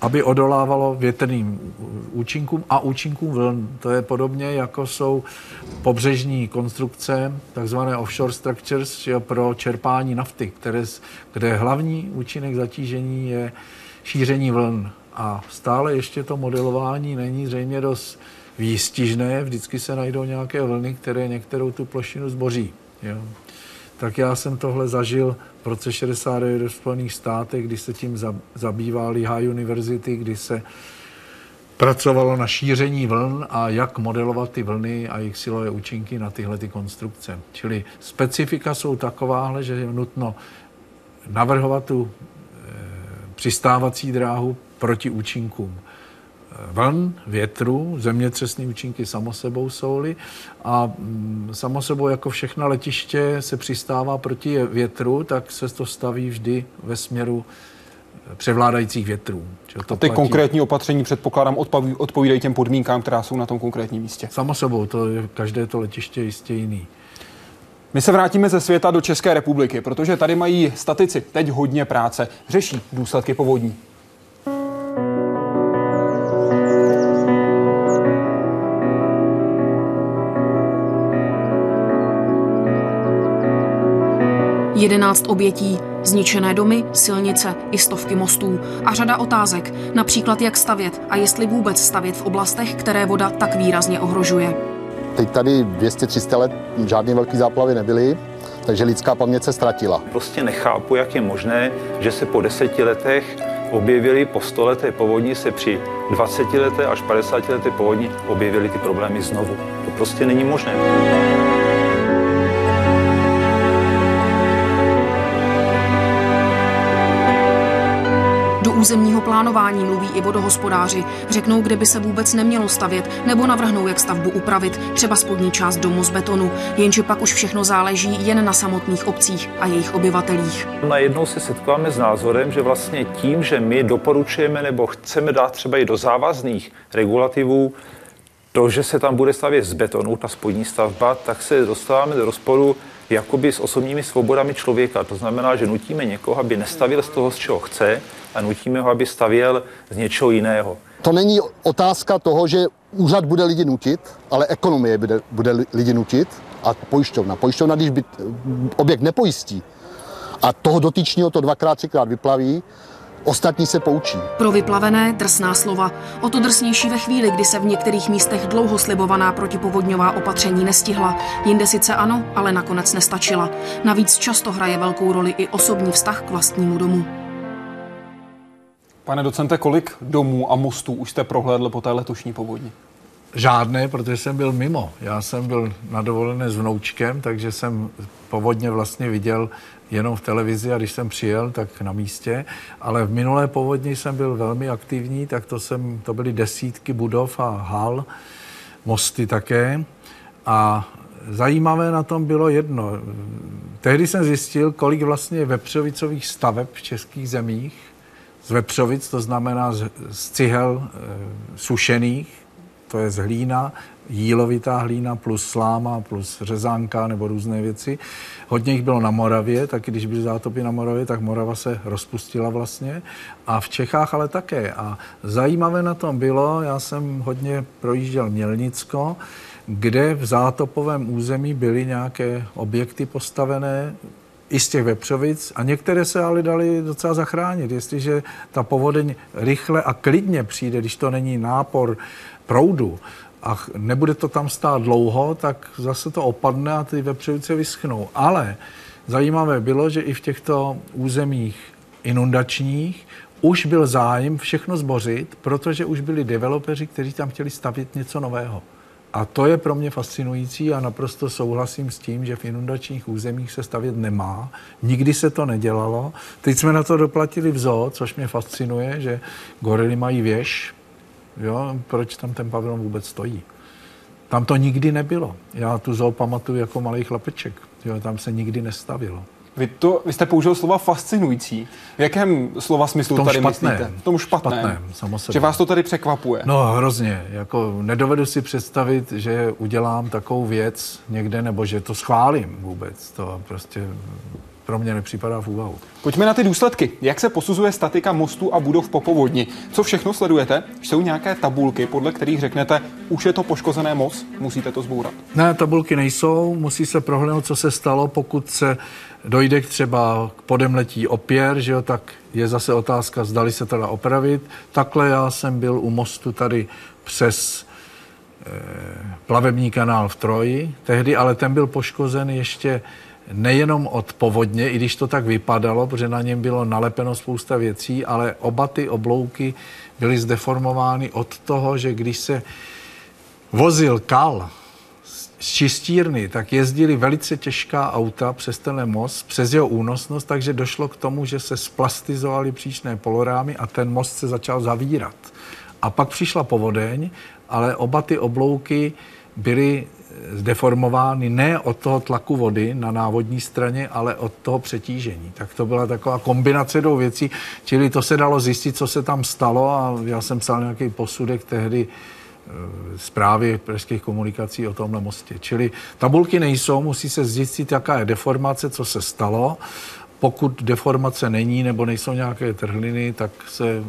aby odolávalo větrným účinkům a účinkům vln. To je podobně, jako jsou pobřežní konstrukce, takzvané offshore structures, pro čerpání nafty, které, kde hlavní účinek zatížení je šíření vln. A stále ještě to modelování není zřejmě dost výstižné, vždycky se najdou nějaké vlny, které některou tu plošinu zboří. Jo tak já jsem tohle zažil v roce 69 v Spojených státech, kdy se tím zabýval Lehigh University, kdy se pracovalo na šíření vln a jak modelovat ty vlny a jejich silové účinky na tyhle ty konstrukce. Čili specifika jsou takováhle, že je nutno navrhovat tu e, přistávací dráhu proti účinkům vln, větru, zemětřesné účinky samosebou jsou-li a mm, samosebou jako všechna letiště se přistává proti větru, tak se to staví vždy ve směru eh, převládajících větrů. To a ty platí... konkrétní opatření předpokládám odpovídají těm podmínkám, která jsou na tom konkrétním místě. Samosebou, to je každé to letiště jistě jiný. My se vrátíme ze světa do České republiky, protože tady mají statici teď hodně práce. Řeší důsledky povodní. Jedenáct obětí, zničené domy, silnice i stovky mostů a řada otázek, například jak stavět a jestli vůbec stavět v oblastech, které voda tak výrazně ohrožuje. Teď tady 200-300 let žádné velké záplavy nebyly, takže lidská paměť se ztratila. Prostě nechápu, jak je možné, že se po deseti letech objevily po stoleté povodni se při 20 leté až 50 leté povodni objevily ty problémy znovu. To prostě není možné. Územního plánování mluví i vodohospodáři. Řeknou, kde by se vůbec nemělo stavět, nebo navrhnou, jak stavbu upravit, třeba spodní část domu z betonu. Jenže pak už všechno záleží jen na samotných obcích a jejich obyvatelích. Najednou se setkáme s názorem, že vlastně tím, že my doporučujeme nebo chceme dát třeba i do závazných regulativů to, že se tam bude stavět z betonu, ta spodní stavba, tak se dostáváme do rozporu jakoby s osobními svobodami člověka. To znamená, že nutíme někoho, aby nestavil z toho, z čeho chce, a nutíme ho, aby stavěl z něčeho jiného. To není otázka toho, že úřad bude lidi nutit, ale ekonomie bude, bude lidi nutit a pojišťovna. Pojišťovna, když by objekt nepojistí a toho dotyčního to dvakrát, třikrát vyplaví, Ostatní se poučí. Pro vyplavené drsná slova. O to drsnější ve chvíli, kdy se v některých místech dlouho slibovaná protipovodňová opatření nestihla. Jinde sice ano, ale nakonec nestačila. Navíc často hraje velkou roli i osobní vztah k vlastnímu domu. Pane docente, kolik domů a mostů už jste prohlédl po té letošní povodni? Žádné, protože jsem byl mimo. Já jsem byl na dovolené s vnoučkem, takže jsem povodně vlastně viděl jenom v televizi a když jsem přijel, tak na místě. Ale v minulé povodni jsem byl velmi aktivní, tak to, jsem, to byly desítky budov a hal, mosty také. A zajímavé na tom bylo jedno. Tehdy jsem zjistil, kolik vlastně vepřovicových staveb v českých zemích z vepřovic, to znamená z, z cihel e, sušených, to je z hlína, jílovitá hlína plus sláma plus řezánka nebo různé věci. Hodně jich bylo na Moravě, tak když byly zátopy na Moravě, tak Morava se rozpustila vlastně. A v Čechách ale také. A zajímavé na tom bylo, já jsem hodně projížděl Mělnicko, kde v zátopovém území byly nějaké objekty postavené, i z těch vepřovic a některé se ale dali docela zachránit. Jestliže ta povodeň rychle a klidně přijde, když to není nápor proudu a nebude to tam stát dlouho, tak zase to opadne a ty vepřovice vyschnou. Ale zajímavé bylo, že i v těchto územích inundačních už byl zájem všechno zbořit, protože už byli developeři, kteří tam chtěli stavět něco nového. A to je pro mě fascinující a naprosto souhlasím s tím, že v inundačních územích se stavět nemá. Nikdy se to nedělalo. Teď jsme na to doplatili v zoo, což mě fascinuje, že gorily mají věž. Jo? Proč tam ten pavilon vůbec stojí? Tam to nikdy nebylo. Já tu zoo pamatuju jako malý chlapeček. Jo? Tam se nikdy nestavilo. Vy, to, vy jste použil slova fascinující. V jakém slova smyslu tom tady špatném. myslíte? V tom špatném. Špatném, samo sebe. Že vás to tady překvapuje. No hrozně. Jako nedovedu si představit, že udělám takovou věc někde, nebo že to schválím vůbec. To prostě pro mě nepřipadá v úvahu. Pojďme na ty důsledky. Jak se posuzuje statika mostů a budov po povodni? Co všechno sledujete? Jsou nějaké tabulky, podle kterých řeknete, už je to poškozené most, musíte to zbourat? Ne, tabulky nejsou, musí se prohlédnout, co se stalo, pokud se dojde k třeba k podemletí opěr, že jo, tak je zase otázka, zdali se teda opravit. Takhle já jsem byl u mostu tady přes e, plavební kanál v Troji tehdy, ale ten byl poškozen ještě nejenom od povodně, i když to tak vypadalo, protože na něm bylo nalepeno spousta věcí, ale oba ty oblouky byly zdeformovány od toho, že když se vozil kal z čistírny, tak jezdili velice těžká auta přes ten most, přes jeho únosnost, takže došlo k tomu, že se splastizovaly příčné polorámy a ten most se začal zavírat. A pak přišla povodeň, ale oba ty oblouky byly zdeformovány ne od toho tlaku vody na návodní straně, ale od toho přetížení. Tak to byla taková kombinace dvou věcí, čili to se dalo zjistit, co se tam stalo a já jsem psal nějaký posudek tehdy eh, zprávy pražských komunikací o tomhle mostě. Čili tabulky nejsou, musí se zjistit, jaká je deformace, co se stalo. Pokud deformace není nebo nejsou nějaké trhliny, tak se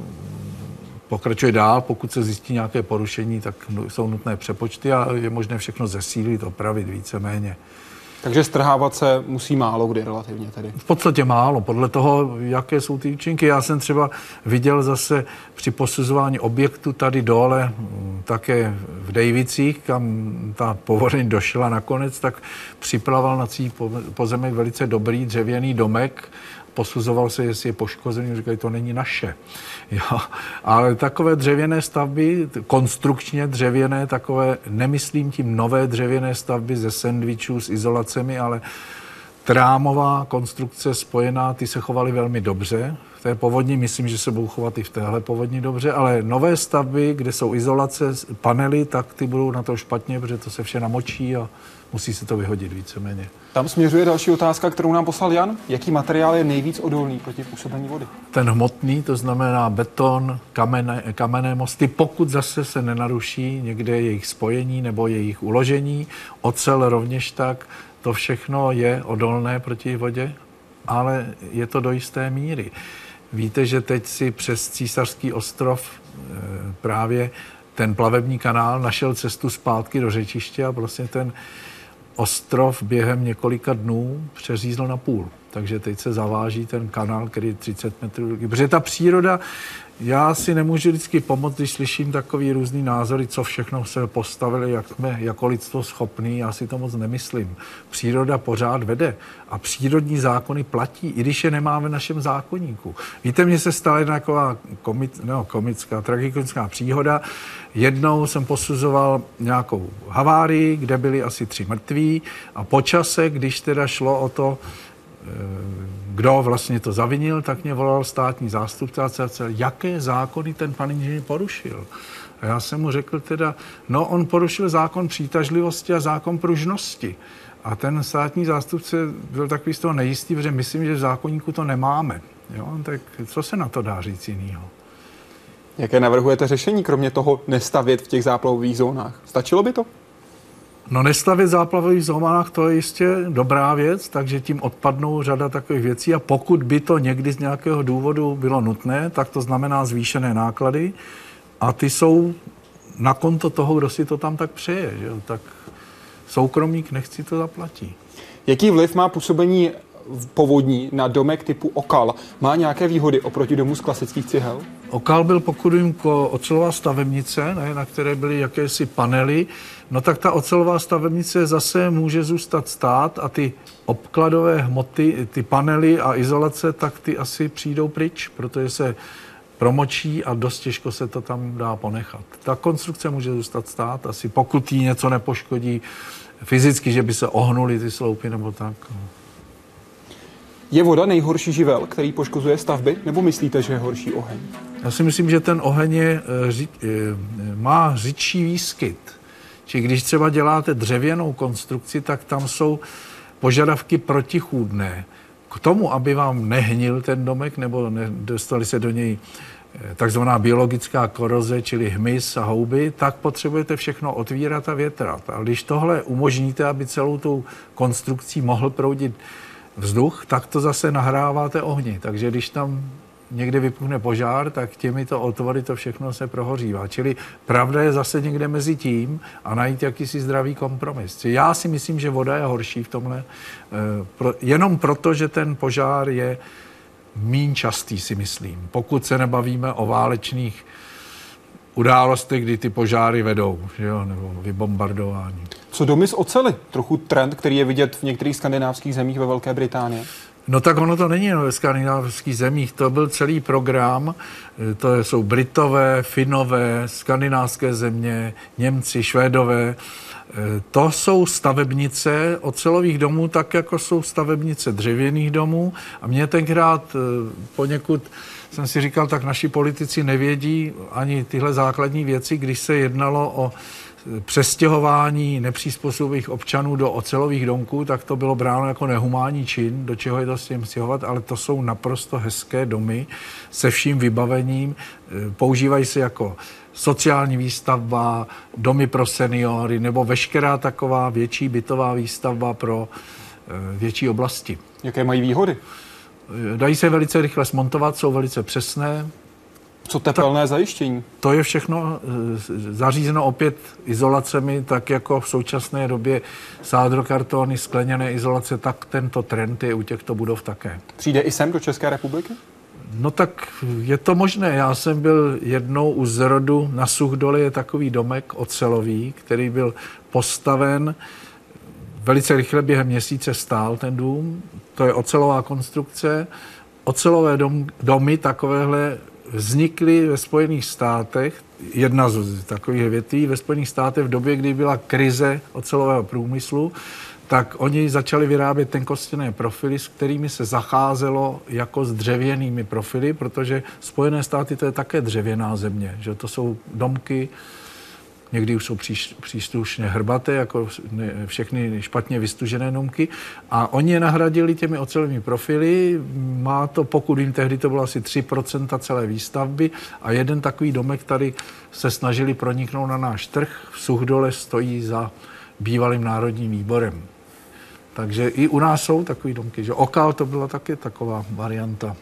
pokračuje dál. Pokud se zjistí nějaké porušení, tak jsou nutné přepočty a je možné všechno zesílit, opravit víceméně. Takže strhávat se musí málo kdy relativně tedy. V podstatě málo, podle toho, jaké jsou ty účinky. Já jsem třeba viděl zase při posuzování objektu tady dole, také v Dejvicích, kam ta povodeň došla nakonec, tak připlaval na cí pozemek velice dobrý dřevěný domek, posuzoval se, jestli je poškozený, říkají, to není naše. Jo. Ale takové dřevěné stavby, konstrukčně dřevěné, takové, nemyslím tím nové dřevěné stavby ze sendvičů s izolacemi, ale trámová konstrukce spojená, ty se chovaly velmi dobře. V té povodní myslím, že se budou chovat i v téhle povodní dobře, ale nové stavby, kde jsou izolace, panely, tak ty budou na to špatně, protože to se vše namočí a musí se to vyhodit víceméně. Tam směřuje další otázka, kterou nám poslal Jan. Jaký materiál je nejvíc odolný proti působení vody? Ten hmotný, to znamená beton, kamenné, kamenné mosty, pokud zase se nenaruší někde jejich spojení nebo jejich uložení, ocel rovněž tak, to všechno je odolné proti vodě, ale je to do jisté míry. Víte, že teď si přes Císařský ostrov e, právě ten plavební kanál našel cestu zpátky do řečiště a vlastně ten ostrov během několika dnů přeřízl na půl. Takže teď se zaváží ten kanál, který je 30 metrů Protože ta příroda já si nemůžu vždycky pomoct, když slyším takový různý názory, co všechno se postavili, jak jsme jako lidstvo schopný, já si to moc nemyslím. Příroda pořád vede a přírodní zákony platí, i když je nemáme v našem zákonníku. Víte, mně se stala jedna taková komit, no, komická, tragická příhoda. Jednou jsem posuzoval nějakou havárii, kde byli asi tři mrtví a po čase, když teda šlo o to, kdo vlastně to zavinil, tak mě volal státní zástupce a celé, jaké zákony ten pan inženýr porušil. A já jsem mu řekl teda, no on porušil zákon přitažlivosti a zákon pružnosti. A ten státní zástupce byl takový z toho nejistý, protože myslím, že v zákonníku to nemáme. Jo? Tak co se na to dá říct jinýho? Jaké navrhujete řešení, kromě toho nestavět v těch záplavových zónách? Stačilo by to? No nestavět záplavových zónách, to je jistě dobrá věc, takže tím odpadnou řada takových věcí a pokud by to někdy z nějakého důvodu bylo nutné, tak to znamená zvýšené náklady a ty jsou na konto toho, kdo si to tam tak přeje. Že? Tak soukromník nechci to zaplatí. Jaký vliv má působení povodní na domek typu Okal? Má nějaké výhody oproti domu z klasických cihel? Okal byl pokud vím ocelová stavebnice, ne, na které byly jakési panely, no tak ta ocelová stavebnice zase může zůstat stát a ty obkladové hmoty, ty panely a izolace, tak ty asi přijdou pryč, protože se promočí a dost těžko se to tam dá ponechat. Ta konstrukce může zůstat stát, asi pokud jí něco nepoškodí fyzicky, že by se ohnuly ty sloupy nebo tak. No. Je voda nejhorší živel, který poškozuje stavby, nebo myslíte, že je horší oheň? Já si myslím, že ten oheň je, eh, eh, má řidší výskyt. Či když třeba děláte dřevěnou konstrukci, tak tam jsou požadavky protichůdné. K tomu, aby vám nehnil ten domek nebo dostali se do něj eh, takzvaná biologická koroze, čili hmyz a houby, tak potřebujete všechno otvírat a větrat. A když tohle umožníte, aby celou tu konstrukcí mohl proudit vzduch, tak to zase nahráváte ohni. Takže když tam někde vypukne požár, tak těmito otvory to všechno se prohořívá. Čili pravda je zase někde mezi tím a najít jakýsi zdravý kompromis. Já si myslím, že voda je horší v tomhle, eh, jenom proto, že ten požár je mín častý, si myslím. Pokud se nebavíme o válečných události, kdy ty požáry vedou, že jo, nebo vybombardování. Co domy z ocely? Trochu trend, který je vidět v některých skandinávských zemích ve Velké Británii. No tak ono to není jenom ve skandinávských zemích, to byl celý program, to jsou Britové, Finové, skandinávské země, Němci, Švédové, to jsou stavebnice ocelových domů, tak jako jsou stavebnice dřevěných domů. A mě tenkrát eh, poněkud jsem si říkal, tak naši politici nevědí ani tyhle základní věci, když se jednalo o přestěhování nepřizpůsobivých občanů do ocelových domků, tak to bylo bráno jako nehumánní čin, do čeho je to s tím stěhovat, ale to jsou naprosto hezké domy se vším vybavením. Používají se jako sociální výstavba, domy pro seniory nebo veškerá taková větší bytová výstavba pro eh, větší oblasti. Jaké mají výhody? Dají se velice rychle smontovat, jsou velice přesné. Co tepelné zajištění? To je všechno eh, zařízeno opět izolacemi, tak jako v současné době sádrokartony, skleněné izolace, tak tento trend je u těchto budov také. Přijde i sem do České republiky? No tak je to možné. Já jsem byl jednou u zrodu na Suchdole je takový domek ocelový, který byl postaven velice rychle během měsíce stál ten dům. To je ocelová konstrukce. Ocelové dom, domy takovéhle vznikly ve Spojených státech, jedna z takových větví, ve Spojených státech v době, kdy byla krize ocelového průmyslu, tak oni začali vyrábět tenkostěné profily, s kterými se zacházelo jako s dřevěnými profily, protože Spojené státy to je také dřevěná země, že to jsou domky, někdy už jsou příš, hrbaté, jako všechny špatně vystužené domky. A oni je nahradili těmi ocelovými profily. Má to, pokud vím, tehdy to bylo asi 3% celé výstavby a jeden takový domek tady se snažili proniknout na náš trh. V Suchdole stojí za bývalým národním výborem. Takže i u nás jsou takové domky, že Okal to byla taky taková varianta.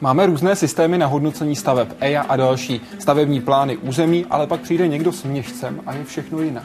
Máme různé systémy na hodnocení staveb, EIA a další, stavební plány území, ale pak přijde někdo s měšcem a je všechno jinak.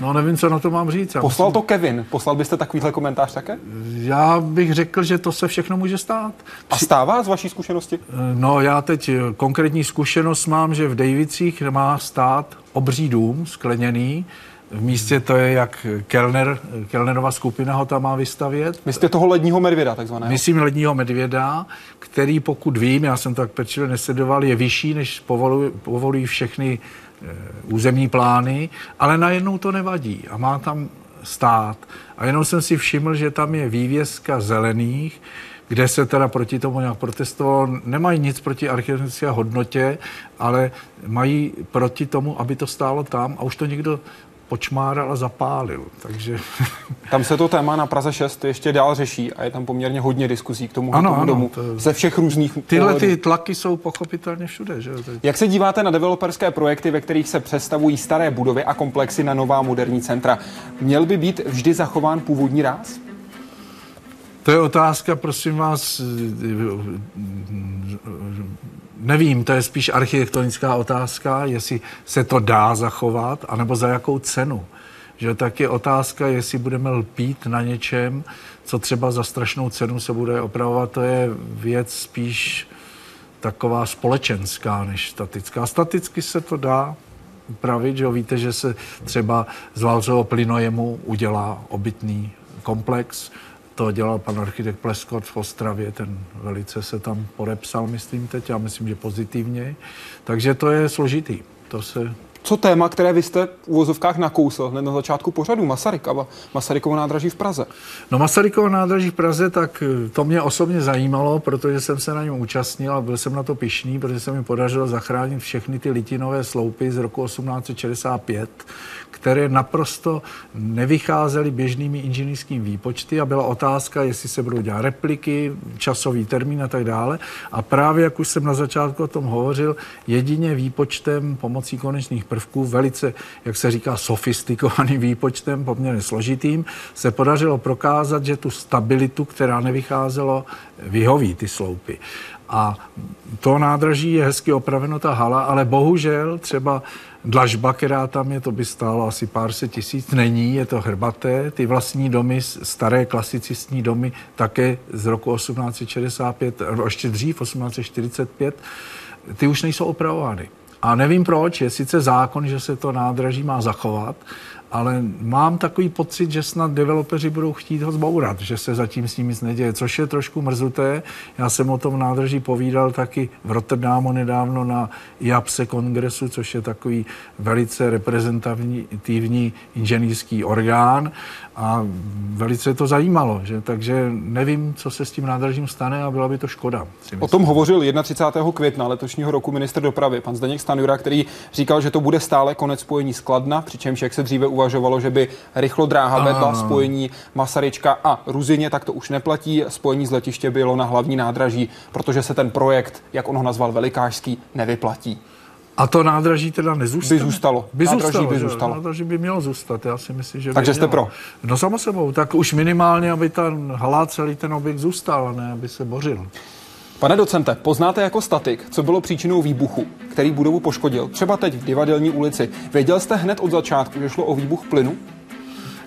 No nevím, co na to mám říct. Já Poslal myslím... to Kevin. Poslal byste takovýhle komentář také? Já bych řekl, že to se všechno může stát. A stává z vaší zkušenosti? No já teď konkrétní zkušenost mám, že v Davicích má stát obří dům skleněný, v místě to je, jak Kellner, Kellnerova skupina ho tam má vystavět. Myslíte toho ledního medvěda takzvaného? Myslím ledního medvěda, který pokud vím, já jsem to tak pečlivě nesledoval, je vyšší, než povolují, povolují všechny e, územní plány, ale najednou to nevadí a má tam stát. A jenom jsem si všiml, že tam je vývězka zelených, kde se teda proti tomu nějak protestovalo. Nemají nic proti architektonické hodnotě, ale mají proti tomu, aby to stálo tam a už to někdo počmáral a zapálil. Takže... Tam se to téma na Praze 6 ještě dál řeší a je tam poměrně hodně diskuzí k tomu, Ano, tomu ano, domu to- ze všech různých Tyhle ty tlaky jsou pochopitelně všude. Že? Jak se díváte na developerské projekty, ve kterých se přestavují staré budovy a komplexy na nová moderní centra? Měl by být vždy zachován původní ráz? To je otázka, prosím vás, nevím, to je spíš architektonická otázka, jestli se to dá zachovat, anebo za jakou cenu. Že tak je otázka, jestli budeme lpít na něčem, co třeba za strašnou cenu se bude opravovat, to je věc spíš taková společenská než statická. Staticky se to dá upravit, že víte, že se třeba z Valcového plynojemu udělá obytný komplex, to dělal pan architekt Pleskot v Ostravě, ten velice se tam podepsal, myslím teď, já myslím, že pozitivně. Takže to je složitý. To se Co téma, které vy jste v uvozovkách nakousl hned na začátku pořadu, Masarykova, Masarykovo nádraží v Praze? No Masarykovo nádraží v Praze, tak eh, to mě osobně zajímalo, protože jsem se na něm účastnil a byl jsem na to pišný, protože se mi podařilo zachránit všechny ty litinové sloupy z roku 1865, které naprosto nevycházely běžnými inženýrskými výpočty a byla otázka, jestli se budou dělat repliky, časový termín a tak dále. A právě, jak už jsem na začátku o tom hovořil, jedině výpočtem pomocí konečných prvků, velice, jak se říká, sofistikovaným výpočtem, poměrně složitým, se podařilo prokázat, že tu stabilitu, která nevycházelo, vyhoví ty sloupy. A to nádraží je hezky opraveno, ta hala, ale bohužel třeba dlažba, která tam je, to by stálo asi pár set tisíc, není, je to hrbaté. Ty vlastní domy, staré klasicistní domy, také z roku 1865, nebo ještě dřív, 1845, ty už nejsou opravovány. A nevím proč, je sice zákon, že se to nádraží má zachovat, ale mám takový pocit, že snad developeři budou chtít ho zbourat, že se zatím s ním nic neděje, což je trošku mrzuté. Já jsem o tom nádraží povídal taky v Rotterdamu nedávno na IAPSE kongresu, což je takový velice reprezentativní inženýrský orgán a velice to zajímalo, že? takže nevím, co se s tím nádražím stane a byla by to škoda. O tom hovořil 31. května letošního roku ministr dopravy, pan Zdeněk Stanjura, který říkal, že to bude stále konec spojení skladna, přičemž jak se dříve uvažovalo, že by rychlo dráha vedla spojení Masaryčka a Ruzině, tak to už neplatí. Spojení z letiště bylo na hlavní nádraží, protože se ten projekt, jak on ho nazval velikářský, nevyplatí. A to nádraží teda nezůstane? By zůstalo. By Nádraží zůstalo, by zůstalo. Nádraží by mělo zůstat, já si myslím, že by Takže jste mělo. pro? No samo sebou, tak už minimálně, aby ten halá celý ten objekt zůstal, ne aby se bořil. Pane docente, poznáte jako statik, co bylo příčinou výbuchu, který budovu poškodil? Třeba teď v Divadelní ulici. Věděl jste hned od začátku, že šlo o výbuch plynu?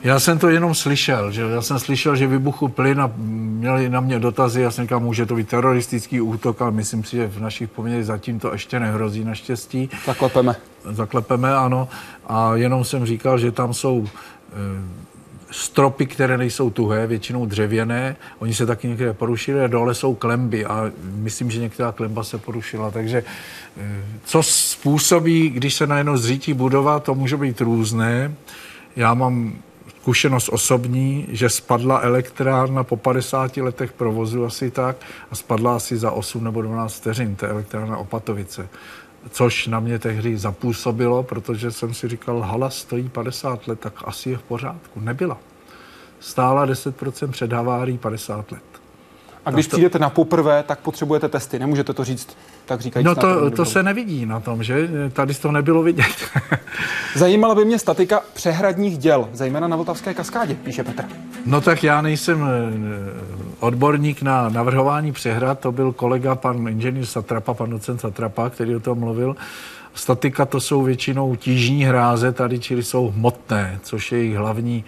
Já jsem to jenom slyšel, že já jsem slyšel, že vybuchl plyn a měli na mě dotazy, já jsem říkal, může to být teroristický útok, ale myslím si, že v našich poměrech zatím to ještě nehrozí naštěstí. Zaklepeme. zaklepeme, ano. A jenom jsem říkal, že tam jsou e, stropy, které nejsou tuhé, většinou dřevěné. Oni se taky některé porušily a dole jsou klemby a myslím, že některá klemba se porušila. Takže e, co způsobí, když se najednou zřítí budova, to může být různé. Já mám zkušenost osobní, že spadla elektrárna po 50 letech provozu asi tak a spadla asi za 8 nebo 12 vteřin, to je elektrárna Opatovice. Což na mě tehdy zapůsobilo, protože jsem si říkal, hala stojí 50 let, tak asi je v pořádku. Nebyla. Stála 10% před havárií 50 let. A když to- přijdete na poprvé, tak potřebujete testy. Nemůžete to říct, tak říkajíc. No to, to se nevidí na tom, že? Tady to nebylo vidět. Zajímala by mě statika přehradních děl, zejména na Vltavské kaskádě, píše Petr. No tak já nejsem eh, odborník na navrhování přehrad, to byl kolega pan inženýr Satrapa, pan docent Satrapa, který o tom mluvil. Statika to jsou většinou tížní hráze, tady čili jsou hmotné, což je jejich hlavní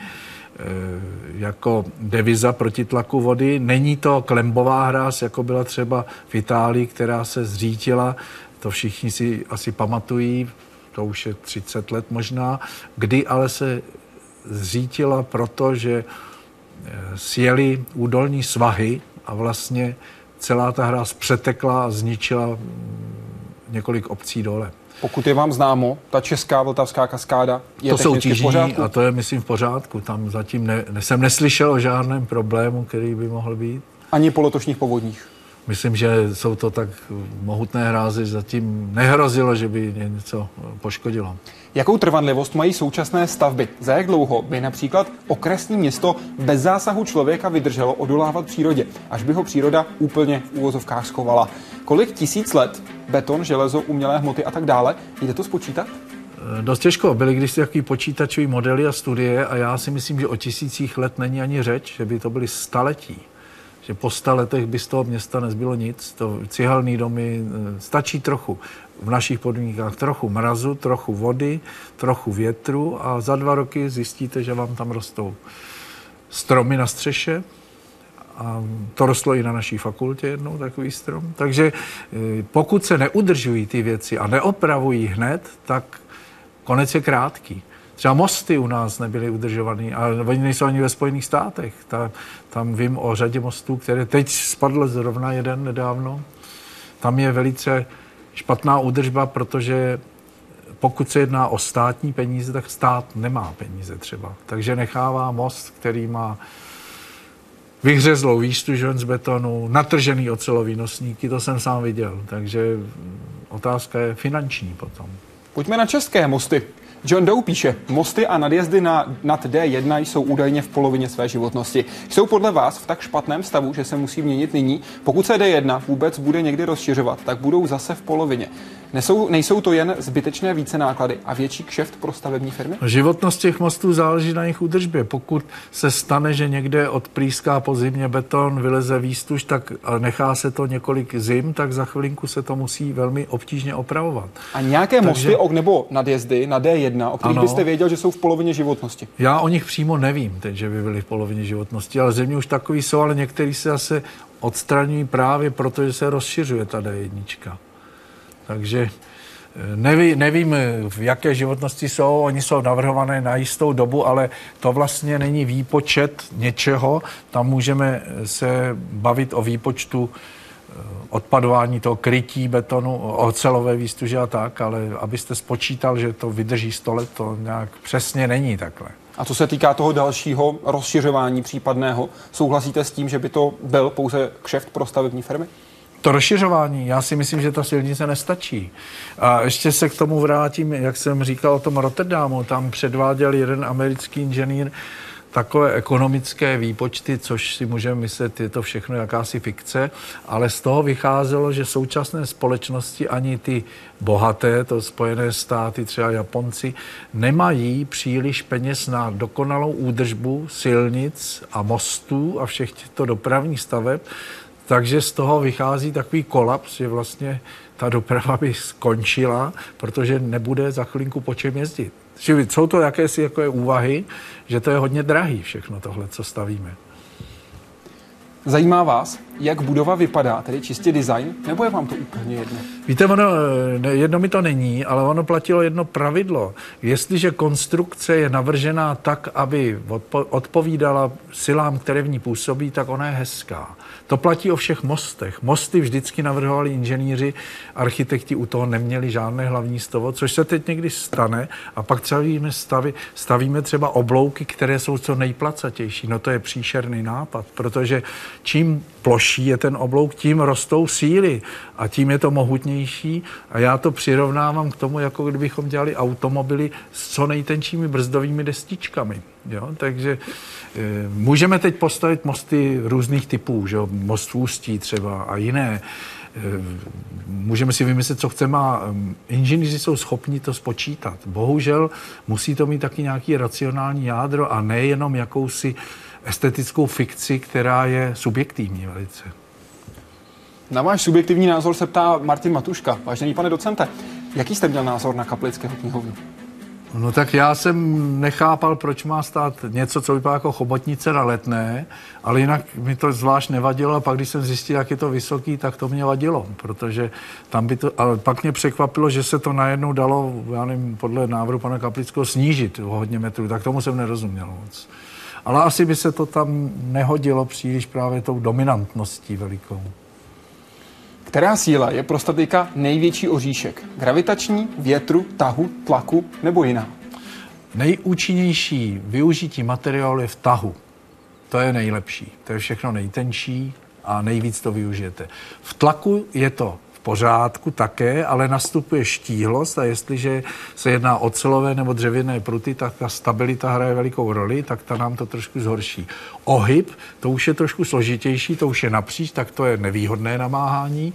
jako deviza proti tlaku vody. Není to klembová hráz, jako byla třeba v Itálii, která se zřítila, to všichni si asi pamatují, to už je 30 let možná, kdy ale se zřítila proto, že eh, sjeli údolní svahy a vlastně celá ta hra přetekla a zničila mm, několik obcí dole. Pokud je vám známo, ta česká Vltavská kaskáda je to technicky v pořádku. a to je, myslím, v pořádku. Tam zatím ne, jsem neslyšel o žádném problému, který by mohl být. Ani po letošních povodních. Myslím, že jsou to tak mohutné hrázy, zatím nehrozilo, že by něco poškodilo. Jakou trvanlivost mají současné stavby? Za jak dlouho by například okresní město bez zásahu člověka vydrželo odolávat přírodě, až by ho příroda úplně v úvozovkách schovala? Kolik tisíc let beton, železo, umělé hmoty a tak dále? Jde to spočítat? Eh, dost těžko. Byly když takový počítačový modely a studie a já si myslím, že o tisících let není ani řeč, že by to byly staletí. Že po sta letech by z toho města nezbylo nic. To cihelný domy eh, stačí trochu v našich podmínkách trochu mrazu, trochu vody, trochu větru a za dva roky zjistíte, že vám tam rostou stromy na střeše. A to rostlo i na naší fakultě jednou takový strom. Takže eh, pokud se neudržují ty věci a neopravují hned, tak konec je krátký. Třeba mosty u nás nebyly udržovaný, a oni nejsou ani ve Spojených státech. Ta, tam vím o řadě mostů, které teď spadl zrovna jeden nedávno. Tam je velice špatná údržba, protože pokud se jedná o státní peníze, tak stát nemá peníze třeba. Takže nechává most, který má vyhřezlou výstuž z betonu, natržený ocelový nosníky, to jsem sám viděl. Takže otázka je finanční potom. Pojďme na české mosty. John Doe píše, mosty a nadjezdy na, nad D1 jsou údajně v polovině své životnosti. Jsou podle vás v tak špatném stavu, že se musí měnit nyní? Pokud se D1 vůbec bude někdy rozšiřovat, tak budou zase v polovině. Nesou, nejsou to jen zbytečné více náklady a větší kšeft pro stavební firmy? Životnost těch mostů záleží na jejich údržbě. Pokud se stane, že někde odprýská po zimě beton, vyleze výstuž, tak nechá se to několik zim, tak za chvilinku se to musí velmi obtížně opravovat. A nějaké Takže... mosty nebo nadjezdy na D1, o kterých ano, byste věděl, že jsou v polovině životnosti? Já o nich přímo nevím teď, že by byly v polovině životnosti, ale země už takový jsou, ale některý se zase odstraňují právě proto, že se rozšiřuje ta D1. Takže eh, Neví, nevím, v jaké životnosti jsou, oni jsou navrhované na jistou dobu, ale to vlastně není výpočet něčeho. Tam můžeme se bavit o výpočtu eh, odpadování toho krytí betonu, ocelové výstuže a tak, ale abyste spočítal, že to vydrží 100 let, to nějak přesně není takhle. A co se týká toho dalšího rozšiřování případného, souhlasíte s tím, že by to byl pouze kšeft pro stavební firmy? To rozšiřování, já si myslím, že ta silnice nestačí. A ještě se k tomu vrátím, jak jsem říkal o tom Rotterdamu, tam předváděl jeden americký inženýr takové ekonomické výpočty, což si můžeme myslet, je to všechno jakási fikce, ale z toho vycházelo, že současné společnosti ani ty bohaté, to Spojené státy, třeba Japonci, nemají příliš peněz na dokonalou údržbu silnic a mostů a všech těchto dopravních staveb, takže z toho vychází takový kolaps, že vlastně ta doprava by skončila, protože nebude za chvilinku po čem jezdit. Jsou to jakési jako úvahy, že to je hodně drahý všechno tohle, co stavíme. Zajímá vás, jak budova vypadá, tedy čistě design, nebo je vám to úplně jedno? Víte, ono, jedno mi to není, ale ono platilo jedno pravidlo. Jestliže konstrukce je navržená tak, aby odpovídala silám, které v ní působí, tak ona je hezká. To platí o všech mostech. Mosty vždycky navrhovali inženýři, architekti u toho neměli žádné hlavní stovo, což se teď někdy stane a pak třeba stavi, stavíme třeba oblouky, které jsou co nejplacatější. No to je příšerný nápad, protože čím ploší je ten oblouk, tím rostou síly a tím je to mohutnější a já to přirovnávám k tomu, jako kdybychom dělali automobily s co nejtenčími brzdovými destičkami. Jo? Takže e, můžeme teď postavit mosty různých typů, že? most v Ústí třeba a jiné. E, můžeme si vymyslet, co chceme a inženýři jsou schopni to spočítat. Bohužel musí to mít taky nějaký racionální jádro a nejenom jakousi estetickou fikci, která je subjektivní velice. Na váš subjektivní názor se ptá Martin Matuška. Vážený pane docente, jaký jste měl názor na kaplického knihovnu? No tak já jsem nechápal, proč má stát něco, co vypadá jako chobotnice na letné, ale jinak mi to zvlášť nevadilo a pak, když jsem zjistil, jak je to vysoký, tak to mě vadilo, protože tam by to, ale pak mě překvapilo, že se to najednou dalo, já nevím, podle návrhu pana Kaplického snížit o hodně metrů, tak tomu jsem nerozuměl moc. Ale asi by se to tam nehodilo příliš právě tou dominantností velikou. Která síla je pro statika největší oříšek? Gravitační, větru, tahu, tlaku nebo jiná? Nejúčinnější využití materiálu je v tahu. To je nejlepší. To je všechno nejtenčí a nejvíc to využijete. V tlaku je to pořádku také, ale nastupuje štíhlost a jestliže se jedná o celové nebo dřevěné pruty, tak ta stabilita hraje velikou roli, tak ta nám to trošku zhorší. Ohyb, to už je trošku složitější, to už je napříč, tak to je nevýhodné namáhání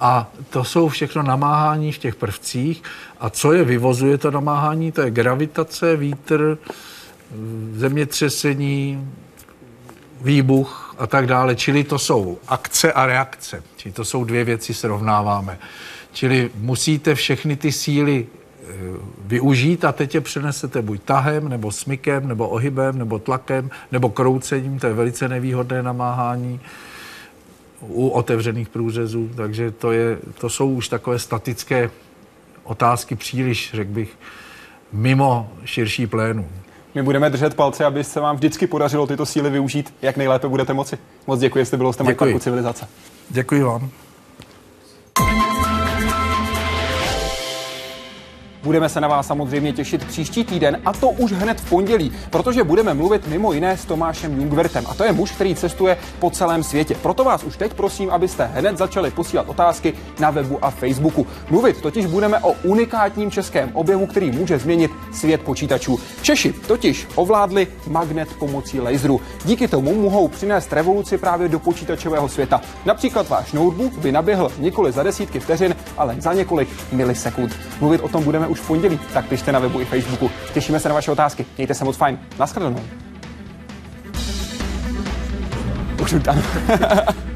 a to jsou všechno namáhání v těch prvcích a co je vyvozuje to namáhání, to je gravitace, vítr, zemětřesení, výbuch a tak dále. Čili to jsou akce a reakce. Čili to jsou dvě věci, srovnáváme. Čili musíte všechny ty síly e, využít a teď je přenesete buď tahem, nebo smykem, nebo ohybem, nebo tlakem, nebo kroucením, to je velice nevýhodné namáhání u otevřených průřezů, takže to, je, to jsou už takové statické otázky příliš, řekl bych, mimo širší plénu. My budeme držet palce, aby se vám vždycky podařilo tyto síly využít, jak nejlépe budete moci. Moc děkuji, jestli bylo jste Parku Civilizace. Děkuji vám. Budeme se na vás samozřejmě těšit příští týden a to už hned v pondělí, protože budeme mluvit mimo jiné s Tomášem Jungvertem a to je muž, který cestuje po celém světě. Proto vás už teď prosím, abyste hned začali posílat otázky na webu a Facebooku. Mluvit totiž budeme o unikátním českém objemu, který může změnit svět počítačů. Češi totiž ovládli magnet pomocí laseru. Díky tomu mohou přinést revoluci právě do počítačového světa. Například váš notebook by naběhl nikoli za desítky vteřin, ale za několik milisekund. Mluvit o tom budeme už v pondělí, tak pište na webu i Facebooku. Těšíme se na vaše otázky. Mějte se moc fajn. Naschledanou. Už tam.